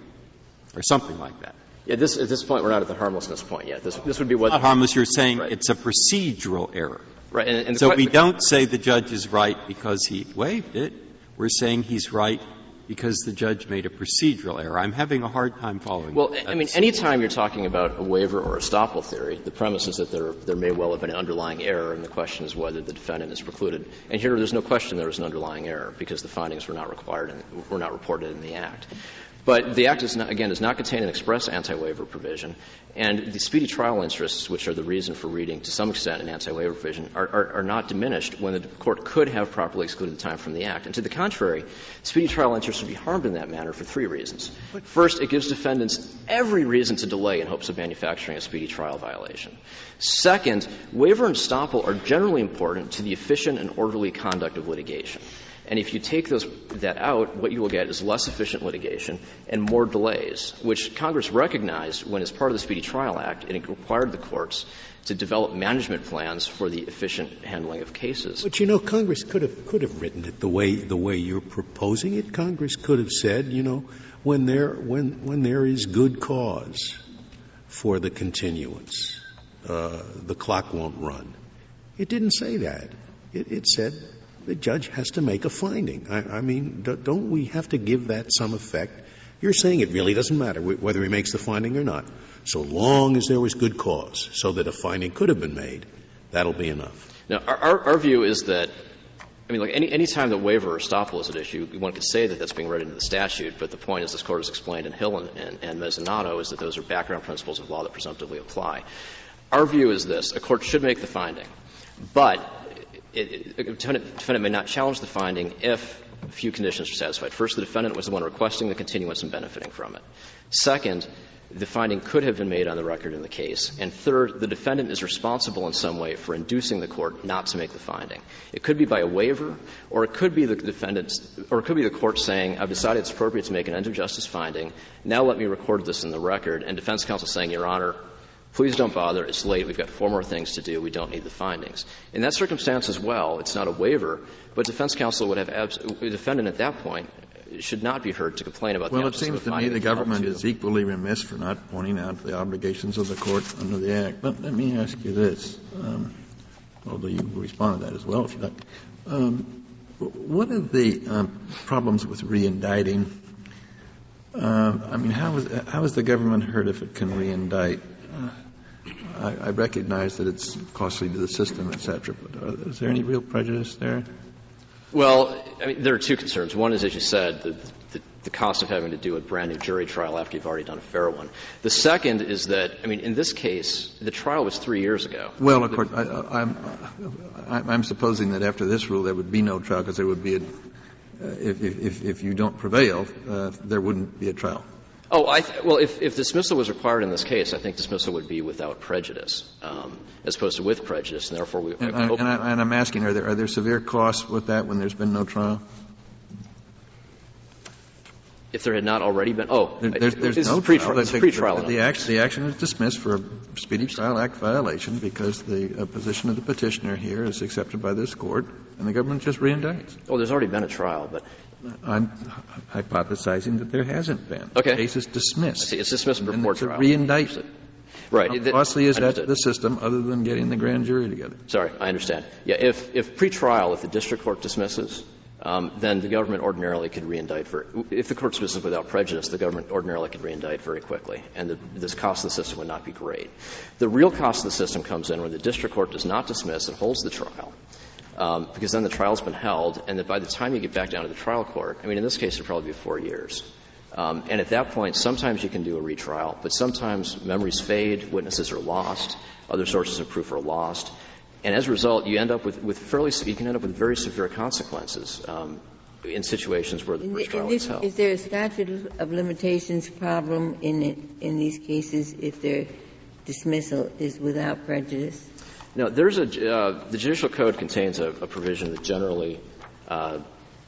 Speaker 4: Or something like that.
Speaker 8: Yeah, this, at this point, we're not at the harmlessness point yet. This, this would be what.
Speaker 4: Not harmless, you're saying right. it's a procedural error.
Speaker 8: Right. And, and
Speaker 4: so we don't say the judge is right because he waived it. We're saying he's right because the judge made a procedural error. I'm having a hard time following.
Speaker 8: Well, I mean, any time you're talking about a waiver or a estoppel theory, the premise is that there, there may well have been an underlying error, and the question is whether the defendant is precluded. And here, there's no question there was an underlying error because the findings were not required and were not reported in the Act. But the Act, not, again, does not contain an express anti-waiver provision, and the speedy trial interests, which are the reason for reading to some extent an anti-waiver provision, are, are, are, not diminished when the court could have properly excluded the time from the Act. And to the contrary, speedy trial interests would be harmed in that manner for three reasons. First, it gives defendants every reason to delay in hopes of manufacturing a speedy trial violation. Second, waiver and estoppel are generally important to the efficient and orderly conduct of litigation. And if you take those, that out, what you will get is less efficient litigation and more delays, which Congress recognized when, as part of the Speedy Trial Act, it required the courts to develop management plans for the efficient handling of cases.
Speaker 6: But you know, Congress could have could have written it the way the way you're proposing it. Congress could have said, you know, when there when when there is good cause for the continuance, uh, the clock won't run. It didn't say that. It, it said the judge has to make a finding. I, I mean, don't we have to give that some effect? You're saying it really doesn't matter whether he makes the finding or not. So long as there was good cause, so that a finding could have been made, that'll be enough.
Speaker 8: Now, our, our view is that I mean, like any, any time that waiver or estoppel is at issue, one could say that that's being read into the statute, but the point, as this Court has explained in Hill and, and, and Mezzanatto, is that those are background principles of law that presumptively apply. Our view is this. A court should make the finding, but it, defendant may not challenge the finding if a few conditions are satisfied. First, the defendant was the one requesting the continuance and benefiting from it. Second, the finding could have been made on the record in the case. And third, the defendant is responsible in some way for inducing the court not to make the finding. It could be by a waiver, or it could be the defendant's, or it could be the court saying, I've decided it's appropriate to make an end of justice finding. Now let me record this in the record. And defense counsel saying, Your Honor, please don't bother. It's late. We've got four more things to do. We don't need the findings. In that circumstance as well, it's not a waiver, but defense counsel would have, abs- defendant at that point should not be heard to complain about
Speaker 5: well,
Speaker 8: the
Speaker 5: it seems to me the government is equally remiss for not pointing out the obligations of the court under the Act. But let me ask you this, um, although you respond to that as well if you like. Um, what are the um, problems with re-indicting? Uh, I mean, how is, how is the government hurt if it can re-indict? Uh, I, I, recognize that it's costly to the system, et cetera, but uh, is there any real prejudice there?
Speaker 8: Well, I mean, there are two concerns. One is, as you said, the, the, the, cost of having to do a brand new jury trial after you've already done a fair one. The second is that, I mean, in this case, the trial was three years ago.
Speaker 5: Well, of course, I, am I'm, I'm supposing that after this rule there would be no trial because there would be a, uh, if, if, if you don't prevail, uh, there wouldn't be a trial.
Speaker 8: Oh, I th- well, if, if dismissal was required in this case, I think dismissal would be without prejudice, um, as opposed to with prejudice, and therefore we.
Speaker 5: And, I, and, I, and I'm asking, are there are there severe costs with that when there's been no trial?
Speaker 8: If there had not already been, oh,
Speaker 5: there, there's, there's no
Speaker 8: pre-trial.
Speaker 5: trial.
Speaker 8: It's pre-trial.
Speaker 5: The, the, action, the action is dismissed for a Speedy Trial Act violation because the uh, position of the petitioner here is accepted by this court, and the government just reindicts.
Speaker 8: Oh, there's already been a trial, but
Speaker 5: I'm hypothesizing that there hasn't been.
Speaker 8: Okay.
Speaker 5: The case is dismissed.
Speaker 8: It's dismissed before
Speaker 5: and it's
Speaker 8: trial.
Speaker 5: a reindictment.
Speaker 8: Right.
Speaker 5: How costly is that to the system other than getting the grand jury together?
Speaker 8: Sorry, I understand. Yeah, if, if pre-trial, if the district court dismisses, um, then the government ordinarily could reindict for, if the court dismisses without prejudice, the government ordinarily could reindict very quickly, and the, this cost of the system would not be great. The real cost of the system comes in when the district court does not dismiss and holds the trial, um, because then the trial's been held, and that by the time you get back down to the trial court, I mean, in this case, it'd probably be four years. Um, and at that point, sometimes you can do a retrial, but sometimes memories fade, witnesses are lost, other sources of proof are lost, and as a result, you end up with, with fairly, you can end up with very severe consequences um, in situations where the
Speaker 3: in
Speaker 8: first trial
Speaker 3: this,
Speaker 8: is held.
Speaker 3: Is there a statute of limitations problem in it, in these cases if their dismissal is without prejudice?
Speaker 8: No, there's a uh, the judicial code contains a, a provision that generally uh,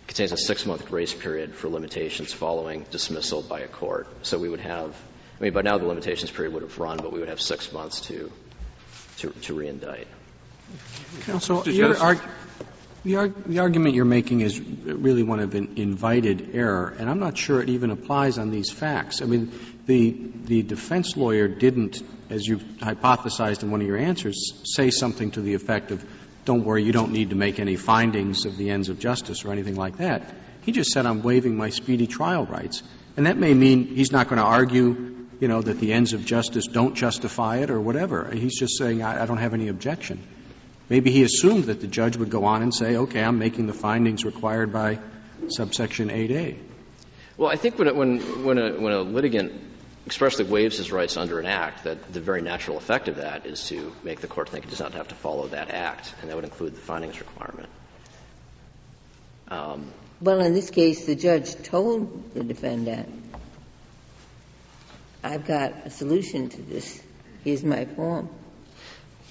Speaker 8: contains a six-month grace period for limitations following dismissal by a court. So we would have, I mean, by now the limitations period would have run, but we would have six months to to, to reindict.
Speaker 1: Counsel, your arg- the, arg- the, argument you're making is really one of an invited error, and I'm not sure it even applies on these facts. I mean, the the defense lawyer didn't as you've hypothesized in one of your answers, say something to the effect of, don't worry, you don't need to make any findings of the ends of justice or anything like that. He He just said, I'm waiving my speedy trial rights. And that may mean he's not going to argue, you know, that the ends of justice don't justify it or whatever. He's just saying, I, I don't have any objection. Maybe he assumed that the judge would go on and say, okay, I'm making the findings required by subsection 8A.
Speaker 8: Well, I think when, when, when, a, when a litigant expressly waives his rights under an act, that the very natural effect of that is to make the court think it does not have to follow that act, and that would include the findings requirement.
Speaker 3: Um, well, in this case, the judge told the defendant, I've got a solution to this. Here's my form.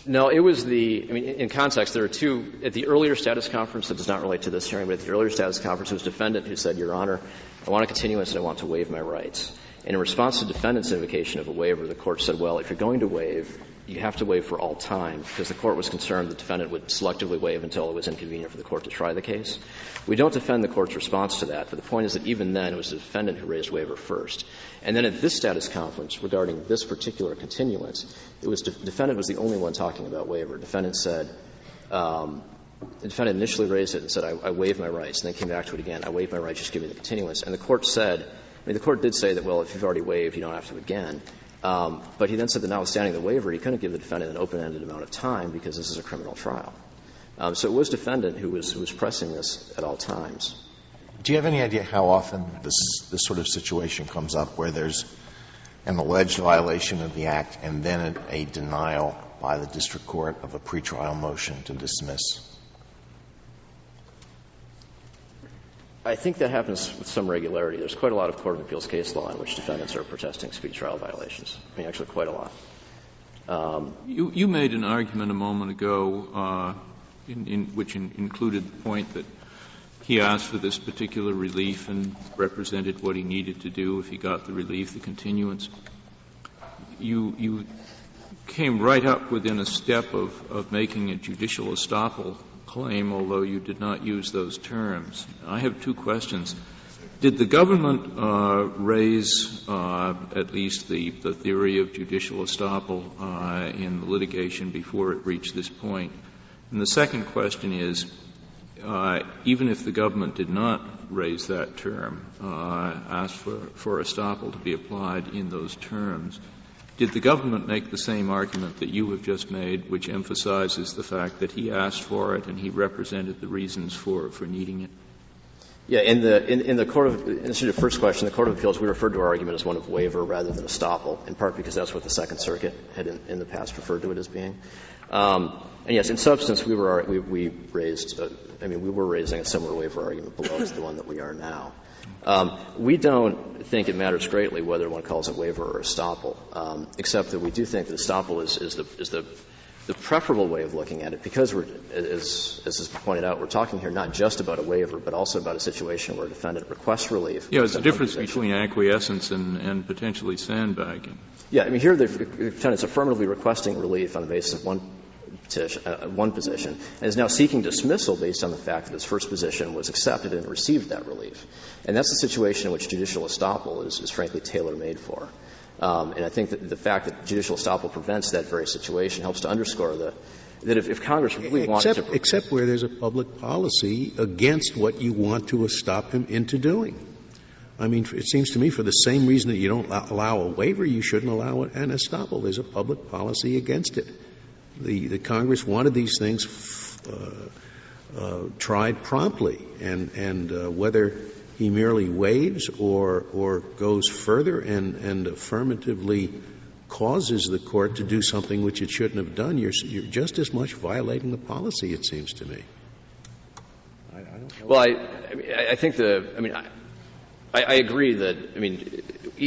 Speaker 8: No, it was the, I mean, in context, there are two, at the earlier status conference, that does not relate to this hearing, but at the earlier status conference, it was defendant who said, Your Honor, I want a continuance and I want to waive my rights. And in response to defendant's invocation of a waiver, the court said, well, if you're going to waive, you have to waive for all time because the court was concerned the defendant would selectively waive until it was inconvenient for the court to try the case. We don't defend the court's response to that, but the point is that even then it was the defendant who raised waiver first. And then at this status conference regarding this particular continuance, it was de- defendant was the only one talking about waiver. Defendant said, um, the defendant initially raised it and said, I, I waive my rights, and then came back to it again. I waive my rights, just give me the continuance. And the court said, mean, the court did say that, well, if you've already waived, you don't have to again. Um, but he then said that notwithstanding the waiver, he couldn't give the defendant an open-ended amount of time because this is a criminal trial. Um, so it was defendant who was, who was pressing this at all times.
Speaker 9: Do you have any idea how often this, this sort of situation comes up where there's an alleged violation of the Act and then a, a denial by the district court of a pretrial motion to dismiss?
Speaker 8: I think that happens with some regularity. There's quite a lot of Court of Appeals case law in which defendants are protesting speedy trial violations. I mean, actually, quite a lot.
Speaker 7: Um, you, you, made an argument a moment ago, uh, in, in, which in, included the point that he asked for this particular relief and represented what he needed to do if he got the relief, the continuance. You, you came right up within a step of, of making a judicial estoppel claim, although you did not use those terms. I have two questions. Did the government uh, raise uh, at least the, the theory of judicial estoppel uh, in the litigation before it reached this point? And the second question is, uh, even if the government did not raise that term, uh, ask for, for estoppel to be applied in those terms, did the government make the same argument that you have just made, which emphasizes the fact that he asked for it and he represented the reasons for, for needing it?
Speaker 8: Yeah, in the in, in the court of in the first question, the Court of Appeals, we referred to our argument as one of waiver rather than estoppel, in part because that's what the Second Circuit had in, in the past referred to it as being. Um, and yes, in substance, we were we, we raised. Uh, I mean, we were raising a similar waiver argument below as the one that we are now. Um, we don't think it matters greatly whether one calls it waiver or estoppel, um, except that we do think that estoppel is, is, the, is the, the preferable way of looking at it because we're, as, as has pointed out, we're talking here not just about a waiver, but also about a situation where a defendant requests relief.
Speaker 7: Yeah, it's the difference between acquiescence and, and potentially sandbagging.
Speaker 8: Yeah, I mean, here the defendant's affirmatively requesting relief on the basis of one petition, uh, one position, and is now seeking dismissal based on the fact that his first position was accepted and received that relief. And that's the situation in which judicial estoppel is, is frankly tailor-made for. Um, and I think that the fact that judicial estoppel prevents that very situation helps to underscore the, that if, if Congress really
Speaker 6: except,
Speaker 8: wanted
Speaker 6: to. Except where there's a public policy against what you want to stop him into doing. I mean, it seems to me for the same reason that you don't allow a waiver, you shouldn't allow an estoppel. There's a public policy against it. The, the Congress wanted these things uh, uh, tried promptly, and, and uh, whether he merely waives or, or goes further and, and affirmatively causes the court to do something which it shouldn't have done, you're, you're just as much violating the policy, it seems to me.
Speaker 8: I, I well, I, I, mean, I think the, I mean, I, I agree that, I mean,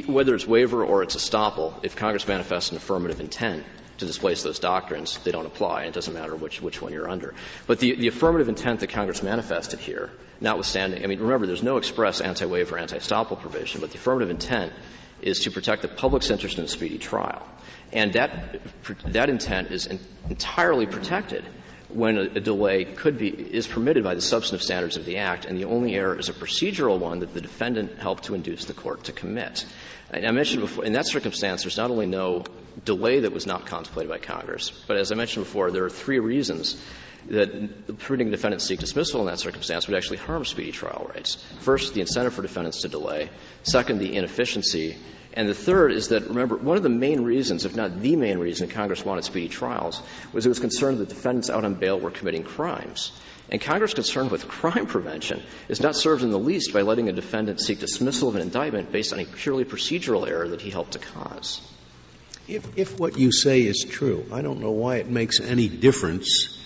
Speaker 8: whether it's waiver or it's estoppel, if Congress manifests an affirmative intent to displace those doctrines, they don't apply. It doesn't matter which, which one you're under. But the, the affirmative intent that Congress manifested here, notwithstanding, I mean, remember, there's no express anti-waiver, anti-estoppel provision, but the affirmative intent is to protect the public's interest in a speedy trial. And that, that intent is entirely protected when a, a, delay could be is permitted by the substantive standards of the act, and the only error is a procedural one that the defendant helped to induce the court to commit. And I mentioned before, in that circumstance, there's not only no delay that was not contemplated by Congress, but as I mentioned before, there are three reasons that permitting the defendant seek dismissal in that circumstance would actually harm speedy trial rights. First, the incentive for defendants to delay. Second, the inefficiency. And the third is that, remember, one of the main reasons, if not the main reason Congress wanted speedy trials, was it was concerned that defendants out on bail were committing crimes. And Congress' concern with crime prevention is not served in the least by letting a defendant seek dismissal of an indictment based on a purely procedural error that he helped to cause.
Speaker 6: If, if what you say is true, I don't know why it makes any difference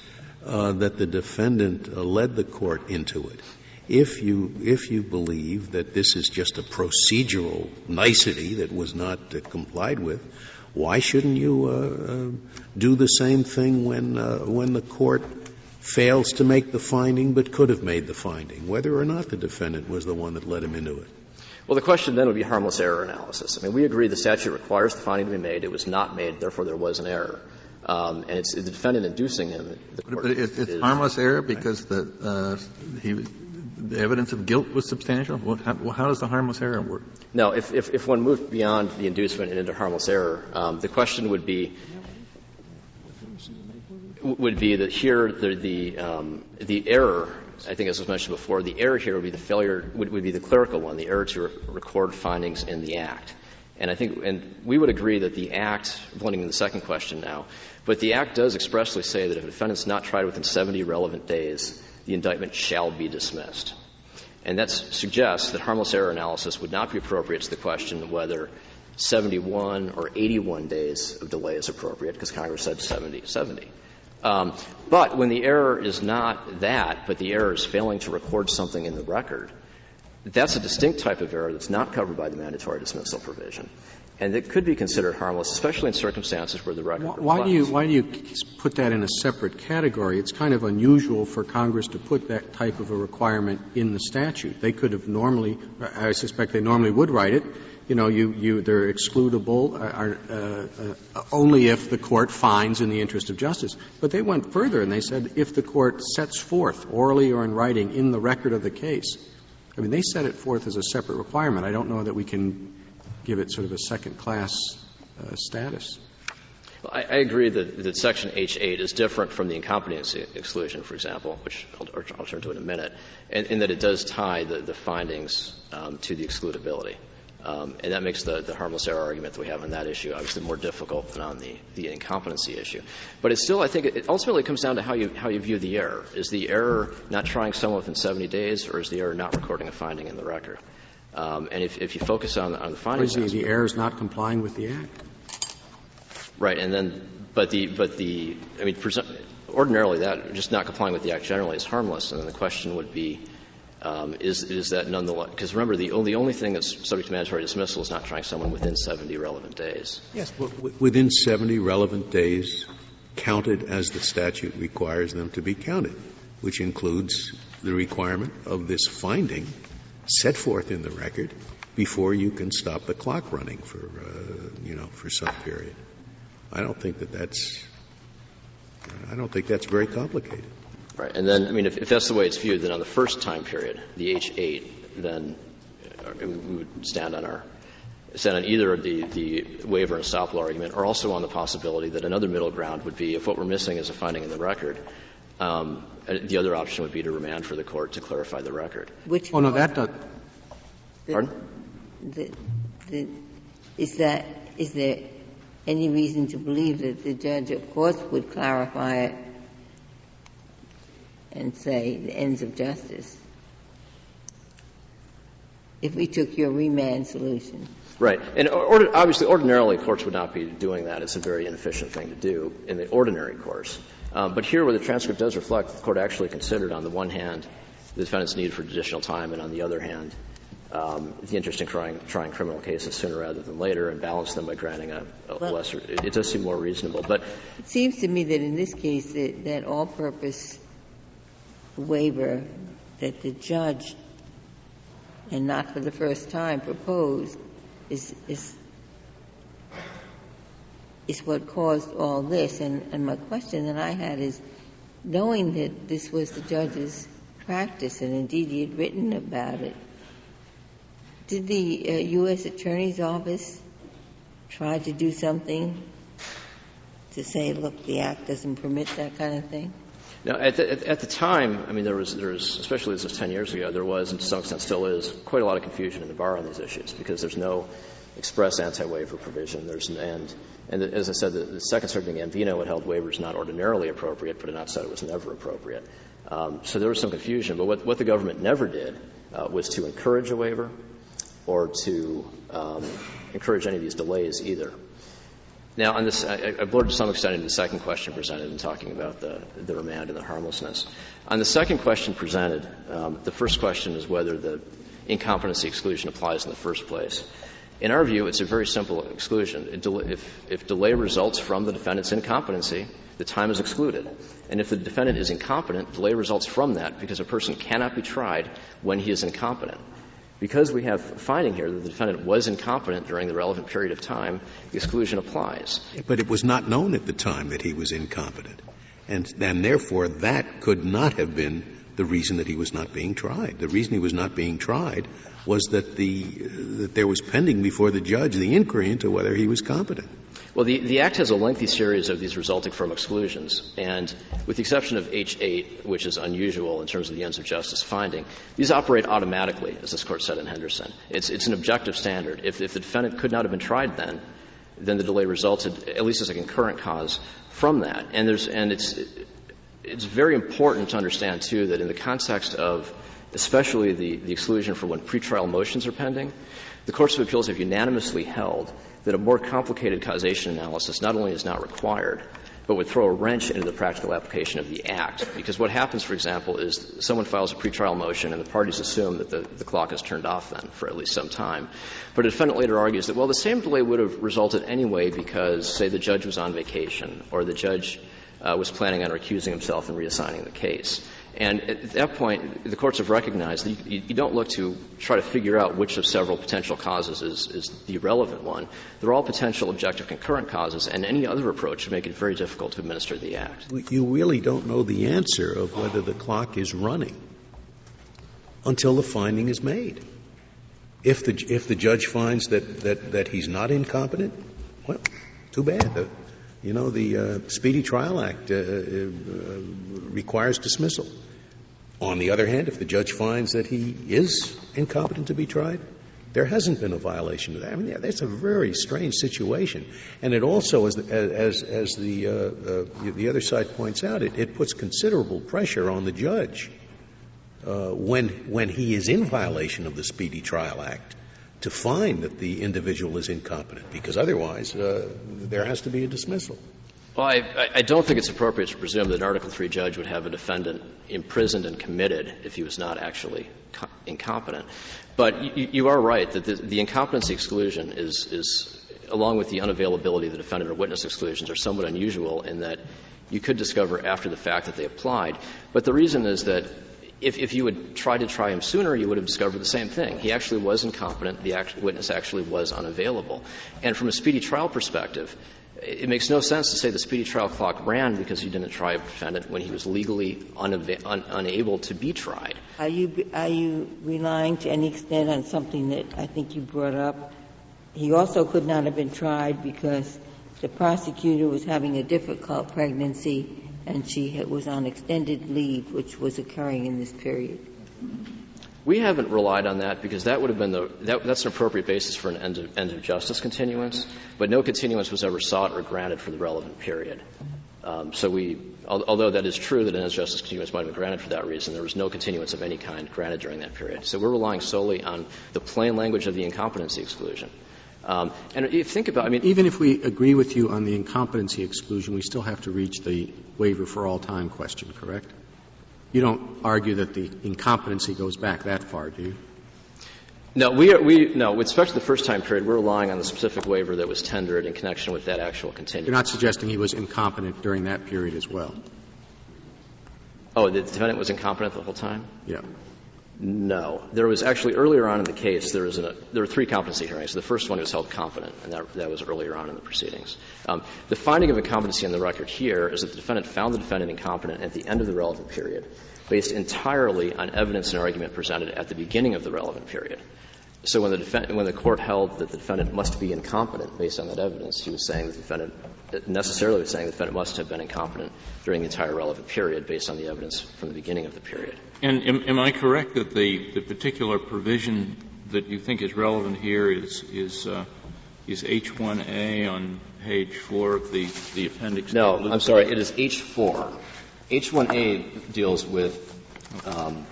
Speaker 6: uh, that the defendant uh, led the court into it. If you, if you believe that this is just a procedural nicety that was not uh, complied with, why shouldn't you uh, uh, do the same thing when, uh, when the court fails to make the finding but could have made the finding, whether or not the defendant was the one that led him into it?
Speaker 8: Well, the question then would be harmless error analysis. I mean, we agree the statute requires the finding to be made. It was not made, therefore there was an error. Um, and it's the defendant inducing him. The
Speaker 5: court but it's, it's harmless error because the, uh, he, the evidence of guilt was substantial. What, how, how, does the harmless error work?
Speaker 8: No, if, if, if one moved beyond the inducement and into harmless error, um, the question would be would be that here the the, um, the error. I think, as was mentioned before, the error here would be the failure would, would be the clerical one, the error to re- record findings in the act. And I think, and we would agree that the Act, blending in the second question now, but the Act does expressly say that if a defendant is not tried within 70 relevant days, the indictment shall be dismissed. And that suggests that harmless error analysis would not be appropriate to the question of whether 71 or 81 days of delay is appropriate, because Congress said 70, 70. Um, but when the error is not that, but the error is failing to record something in the record, that's a distinct type of error that's not covered by the mandatory dismissal provision. And it could be considered harmless, especially in circumstances where the record
Speaker 1: why, why do you Why do you put that in a separate category? It's kind of unusual for Congress to put that type of a requirement in the statute. They could have normally, I suspect they normally would write it, you know, you, you, they're excludable are, uh, uh, only if the court finds in the interest of justice. But they went further and they said if the court sets forth orally or in writing in the record of the case I mean, they set it forth as a separate requirement. I don't know that we can give it sort of a second class uh, status.
Speaker 8: Well, I, I, agree that, that Section H8 is different from the incompetency exclusion, for example, which I'll, I'll turn to in a minute, in, in that it does tie the, the findings um, to the excludability. Um, and that makes the, the harmless error argument that we have on that issue obviously more difficult than on the, the incompetency issue. But it's still, I think, it ultimately comes down to how you, how you view the error. Is the error not trying someone within 70 days, or is the error not recording a finding in the record? Um, and if, if you focus on, on the findings,
Speaker 1: is the, the error is not complying with the act.
Speaker 8: Right, and then, but the, but the, I mean, ordinarily that just not complying with the act generally is harmless, and then the question would be um, is, is that nonetheless, because remember, the only, thing that's subject to mandatory dismissal is not trying someone within 70 relevant days.
Speaker 6: Yes, but within 70 relevant days, counted as the statute requires them to be counted, which includes the requirement of this finding set forth in the record before you can stop the clock running for, uh, you know, for some period. I don't think that that's, I don't think that's very complicated.
Speaker 8: Right. And then, I mean, if, if that's the way it's viewed, then on the first time period, the H8, then uh, we would stand on our stand on either the, the waiver and estoppel argument or also on the possibility that another middle ground would be if what we're missing is a finding in the record, um, uh, the other option would be to remand for the court to clarify the record.
Speaker 3: Which
Speaker 1: oh, no, that does.
Speaker 8: Pardon?
Speaker 3: The, the, is that, is there any reason to believe that the judge, of course, would clarify it and say the ends of justice if we took your remand solution.
Speaker 8: Right. And or, obviously, ordinarily, courts would not be doing that. It's a very inefficient thing to do in the ordinary course. Um, but here, where the transcript does reflect, the court actually considered, on the one hand, the defendant's need for additional time, and on the other hand, um, the interest in trying, trying criminal cases sooner rather than later, and balance them by granting a, a well, lesser. It, it, does seem more reasonable. But
Speaker 3: it seems to me that in this case, that, that all-purpose waiver that the judge, and not for the first time, proposed is, is, is what caused all this. And, and my question that I had is, knowing that this was the judge's practice, and indeed he had written about it, did the uh, U.S. Attorney's Office try to do something to say, look, the Act doesn't permit that kind of thing?
Speaker 8: Now, at the, at the time, I mean, there was, there was, especially this was 10 years ago, there was, and to some extent still is, quite a lot of confusion in the bar on these issues because there's no express anti-waiver provision. There's an end. And as I said, the, the Second Circuit in Gambino had held waivers not ordinarily appropriate, but had not said it was never appropriate. Um, so there was some confusion. But what, what the government never did uh, was to encourage a waiver or to um, encourage any of these delays either. Now, on this, I, I blurred to some extent into the second question presented in talking about the, the remand and the harmlessness. On the second question presented, um, the first question is whether the incompetency exclusion applies in the first place. In our view, it's a very simple exclusion. If, if delay results from the defendant's incompetency, the time is excluded. And if the defendant is incompetent, delay results from that because a person cannot be tried when he is incompetent. Because we have finding here that the defendant was incompetent during the relevant period of time, the exclusion applies.
Speaker 6: But it was not known at the time that he was incompetent. And, and therefore, that could not have been the reason that he was not being tried. The reason he was not being tried was that, the, that there was pending before the judge the inquiry into whether he was competent.
Speaker 8: Well, the, the Act has a lengthy series of these resulting from exclusions, and with the exception of H8, which is unusual in terms of the ends of justice finding, these operate automatically, as this Court said in Henderson. It's, it's an objective standard. If, if the defendant could not have been tried then, then the delay resulted, at least as a concurrent cause, from that. And, there's, and it's, it's very important to understand, too, that in the context of especially the, the exclusion for when pretrial motions are pending, the courts of appeals have unanimously held that a more complicated causation analysis not only is not required, but would throw a wrench into the practical application of the Act. Because what happens, for example, is someone files a pretrial motion and the parties assume that the, the clock is turned off then for at least some time. But a defendant later argues that, well, the same delay would have resulted anyway because, say, the judge was on vacation or the judge uh, was planning on recusing himself and reassigning the case. And at that point, the courts have recognized that you, you, don't look to try to figure out which of several potential causes is, is, the relevant one. They're all potential objective concurrent causes, and any other approach would make it very difficult to administer the Act.
Speaker 6: You really don't know the answer of whether the clock is running until the finding is made. If the, if the judge finds that, that, that he's not incompetent, well, too bad. The, you know, the uh, Speedy Trial Act uh, uh, requires dismissal. On the other hand, if the judge finds that he is incompetent to be tried, there hasn't been a violation of that. I mean, that's a very strange situation. And it also, as, as, as the, uh, uh, the other side points out, it, it, puts considerable pressure on the judge uh, when, when he is in violation of the Speedy Trial Act to find that the individual is incompetent, because otherwise uh, there has to be a dismissal.
Speaker 8: Well, I, I, don't think it's appropriate to presume that an Article III judge would have a defendant imprisoned and committed if he was not actually co- incompetent. But you, you, are right that the, the incompetency exclusion is, is, along with the unavailability of the defendant or witness exclusions, are somewhat unusual in that you could discover after the fact that they applied. But the reason is that if, if you had tried to try him sooner, you would have discovered the same thing. He actually was incompetent. The act, witness actually was unavailable. And from a speedy trial perspective, it makes no sense to say the speedy trial clock ran because you didn't try a defendant when he was legally un- unable to be tried.
Speaker 3: Are you, are you relying to any extent on something that I think you brought up? He also could not have been tried because the prosecutor was having a difficult pregnancy and she was on extended leave, which was occurring in this period.
Speaker 8: We haven't relied on that because that would have been the that, that's an appropriate basis for an end of, end of justice continuance, but no continuance was ever sought or granted for the relevant period. Um, so we, although that is true that an end of justice continuance might have been granted for that reason, there was no continuance of any kind granted during that period. So we're relying solely on the plain language of the incompetency exclusion. Um, and if think about, I mean,
Speaker 1: even if we agree with you on the incompetency exclusion, we still have to reach the waiver for all time question, correct? You don't argue that the incompetency goes back that far, do you?
Speaker 8: No, we, are, we no. With respect to the first time period, we're relying on the specific waiver that was tendered in connection with that actual continuance.
Speaker 1: You're not suggesting he was incompetent during that period as well.
Speaker 8: Oh, the defendant was incompetent the whole time.
Speaker 1: Yeah.
Speaker 8: No. There was actually earlier on in the case, there, was a, there were three competency hearings. The first one was held competent, and that, that was earlier on in the proceedings. Um, the finding of incompetency on the record here is that the defendant found the defendant incompetent at the end of the relevant period, based entirely on evidence and argument presented at the beginning of the relevant period. So when the, defend- when the court held that the defendant must be incompetent based on that evidence, he was saying that the defendant necessarily was saying the defendant must have been incompetent during the entire relevant period based on the evidence from the beginning of the period.
Speaker 7: And am, am I correct that the, the particular provision that you think is relevant here is is uh, is H1A on page four of the the appendix?
Speaker 8: No, I'm sorry. It is H4. H1A deals with um,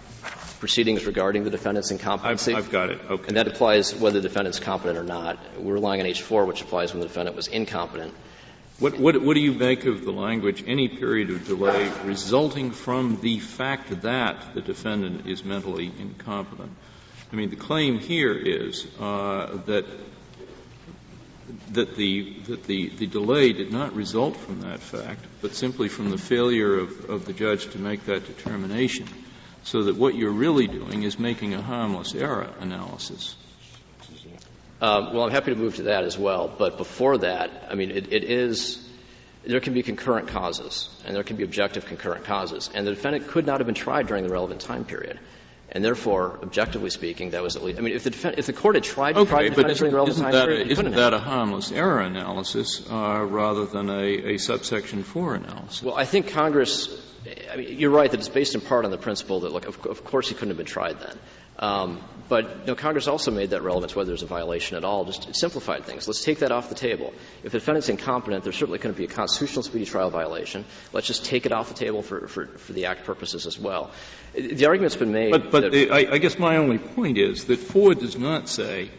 Speaker 8: proceedings regarding the defendant's incompetency.
Speaker 7: I've, I've got it. Okay.
Speaker 8: And that applies whether the defendant's competent or not. We're relying on H4, which applies when the defendant was incompetent.
Speaker 7: What, what, what do you make of the language, any period of delay resulting from the fact that the defendant is mentally incompetent? I mean, the claim here is uh, that that the that the, the delay did not result from that fact, but simply from the failure of, of the judge to make that determination. So that what you're really doing is making a harmless error analysis.
Speaker 8: Uh, well, I'm happy to move to that as well. But before that, I mean, it, it is there can be concurrent causes, and there can be objective concurrent causes, and the defendant could not have been tried during the relevant time period. And therefore, objectively speaking, that was at least. I mean, if the, defend, if the court had tried to
Speaker 7: okay,
Speaker 8: try the defendant during the relevant time
Speaker 7: that
Speaker 8: period,
Speaker 7: a, isn't that a harmless error analysis uh, rather than a, a subsection four analysis?
Speaker 8: Well, I think Congress. I mean, you're right that it's based in part on the principle that, look, of, of course he couldn't have been tried then. Um, but you know, Congress also made that relevant whether there's a violation at all, just simplified things. Let's take that off the table. If the defendant's incompetent, there's certainly going to be a constitutional speedy trial violation. Let's just take it off the table for, for, for the Act purposes as well. The argument's been made.
Speaker 7: But, but the, I, I, guess my only point is that Ford does not say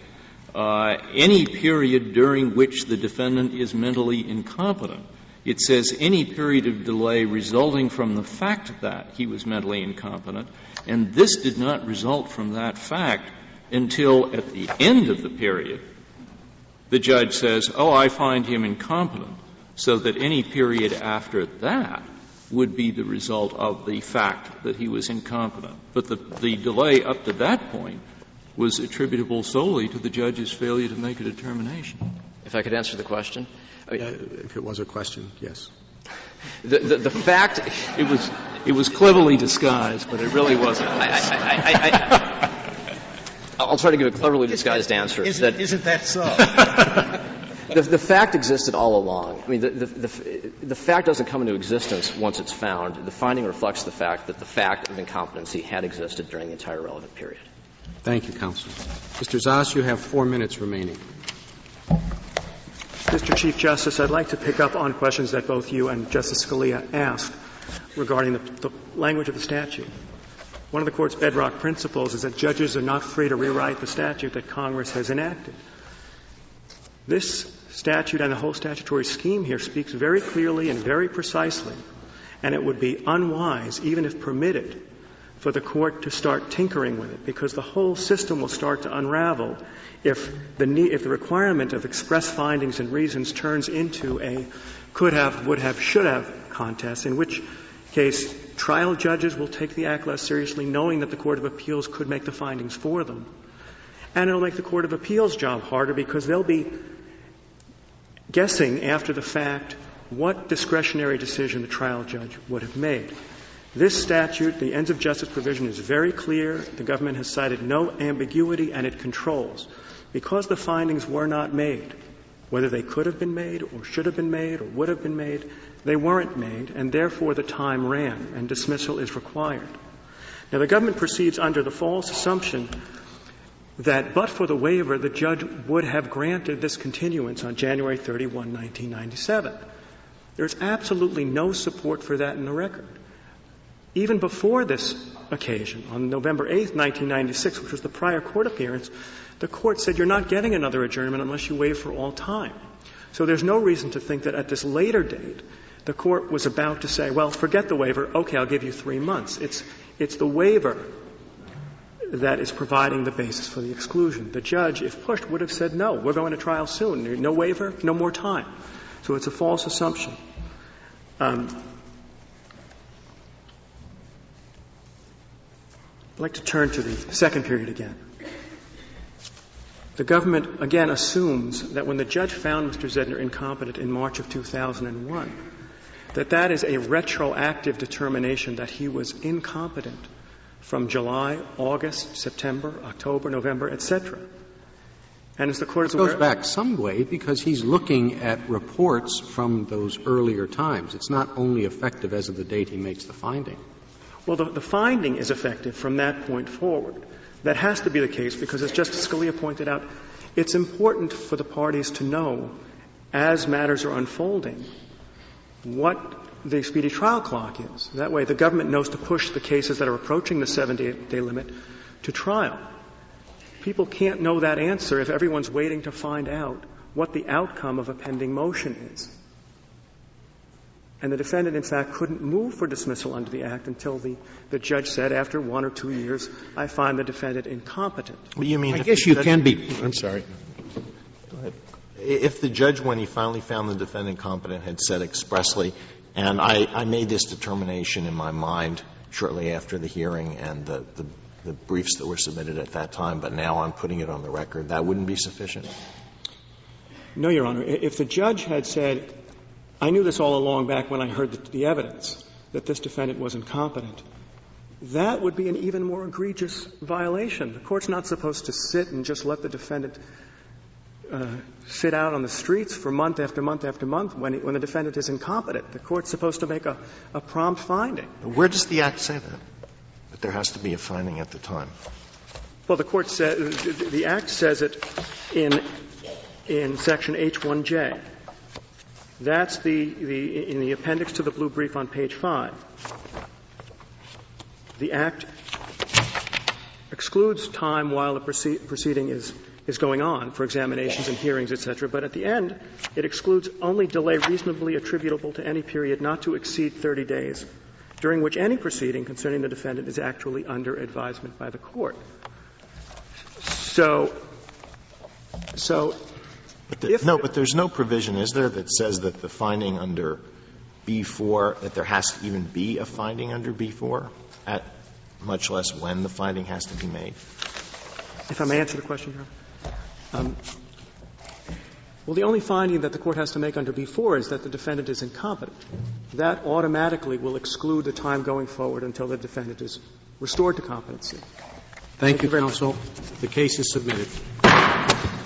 Speaker 7: uh, any period during which the defendant is mentally incompetent. It says any period of delay resulting from the fact that he was mentally incompetent, and this did not result from that fact until at the end of the period, the judge says, oh, I find him incompetent, so that any period after that would be the result of the fact that he was incompetent. But the, the delay up to that point was attributable solely to the judge's failure to make a determination.
Speaker 8: If I could answer the question.
Speaker 1: I mean, uh, if it was a question, yes.
Speaker 8: The, the, the, fact
Speaker 7: it was it was cleverly disguised, but it really wasn't. I,
Speaker 8: will try to give a cleverly disguised answer.
Speaker 6: Isn't
Speaker 8: that,
Speaker 6: isn't that so?
Speaker 8: the, the, fact existed all along. I mean, the, the, the, fact doesn't come into existence once it's found. The finding reflects the fact that the fact of incompetency had existed during the entire relevant period.
Speaker 1: Thank you, counsel. Mr. Zas, you have four minutes remaining.
Speaker 2: Mr. Chief Justice, I'd like to pick up on questions that both you and Justice Scalia asked regarding the, the, language of the statute. One of the Court's bedrock principles is that judges are not free to rewrite the statute that Congress has enacted. This statute and the whole statutory scheme here speaks very clearly and very precisely, and it would be unwise, even if permitted, for the court to start tinkering with it because the whole system will start to unravel if the, if the requirement of express findings and reasons turns into a could have, would have, should have contest, in which case trial judges will take the act less seriously knowing that the Court of Appeals could make the findings for them. And it'll make the Court of Appeals job harder because they'll be guessing after the fact what discretionary decision the trial judge would have made. This statute, the ends of justice provision, is very clear. The government has cited no ambiguity and it controls. Because the findings were not made, whether they could have been made or should have been made or would have been made, they weren't made, and therefore the time ran and dismissal is required. Now the government proceeds under the false assumption that but for the waiver, the judge would have granted this continuance on January 31, 1997. There's absolutely no support for that in the record. Even before this occasion, on November 8, 1996, which was the prior court appearance, the court said you're not getting another adjournment unless you waive for all time. So there's no reason to think that at this later date, the court was about to say, well, forget the waiver, okay, I'll give you three months. It's, it's the waiver that is providing the basis for the exclusion. The judge, if pushed, would have said, no, we're going to trial soon. No waiver, no more time. So it's a false assumption. Um, I'd like to turn to the second period again. The government again assumes that when the judge found Mr. Zedner incompetent in March of 2001, that that is a retroactive determination that he was incompetent from July, August, September, October, November, etc. And as the court is
Speaker 1: it
Speaker 2: aware,
Speaker 1: goes back some way because he's looking at reports from those earlier times. It's not only effective as of the date he makes the finding.
Speaker 2: Well, the, the finding is effective from that point forward. That has to be the case because, as Justice Scalia pointed out, it's important for the parties to know, as matters are unfolding, what the speedy trial clock is. That way, the government knows to push the cases that are approaching the 70 day limit to trial. People can't know that answer if everyone's waiting to find out what the outcome of a pending motion is. And the defendant, in fact, couldn't move for dismissal under the Act until the, the judge said, after one or two years, I find the defendant incompetent.
Speaker 9: Well, you mean
Speaker 1: I guess you
Speaker 9: judge-
Speaker 1: can be. I'm sorry.
Speaker 9: If the judge, when he finally found the defendant competent, had said expressly, and I, I made this determination in my mind shortly after the hearing and the, the, the briefs that were submitted at that time, but now I'm putting it on the record, that wouldn't be sufficient?
Speaker 2: No, Your Honor. If the judge had said, I knew this all along back when I heard the, the evidence that this defendant was incompetent, that would be an even more egregious violation. The court's not supposed to sit and just let the defendant uh, sit out on the streets for month after month after month when, he, when the defendant is incompetent. The court's supposed to make a, a prompt finding.
Speaker 9: Where does the Act say that? That there has to be a finding at the time?
Speaker 2: Well, the court says, the, the Act says it in, in section H1J. That's the, the, in the appendix to the blue brief on page 5. The Act excludes time while the proceed, proceeding is, is going on for examinations and hearings, etc. But at the end, it excludes only delay reasonably attributable to any period not to exceed 30 days during which any proceeding concerning the defendant is actually under advisement by the court. So, so
Speaker 9: But the,
Speaker 2: If-
Speaker 9: no, but there's no provision, is there, that says that the finding under B4, that there has to even be a finding under B4, at much less when the finding has to be made?
Speaker 2: If I may answer the question, Your Honor. Um, well, the only finding that the court has to make under B4 is that the defendant is incompetent. That automatically will exclude the time going forward until the defendant is restored to competency.
Speaker 1: Thank you, counsel. The case is submitted.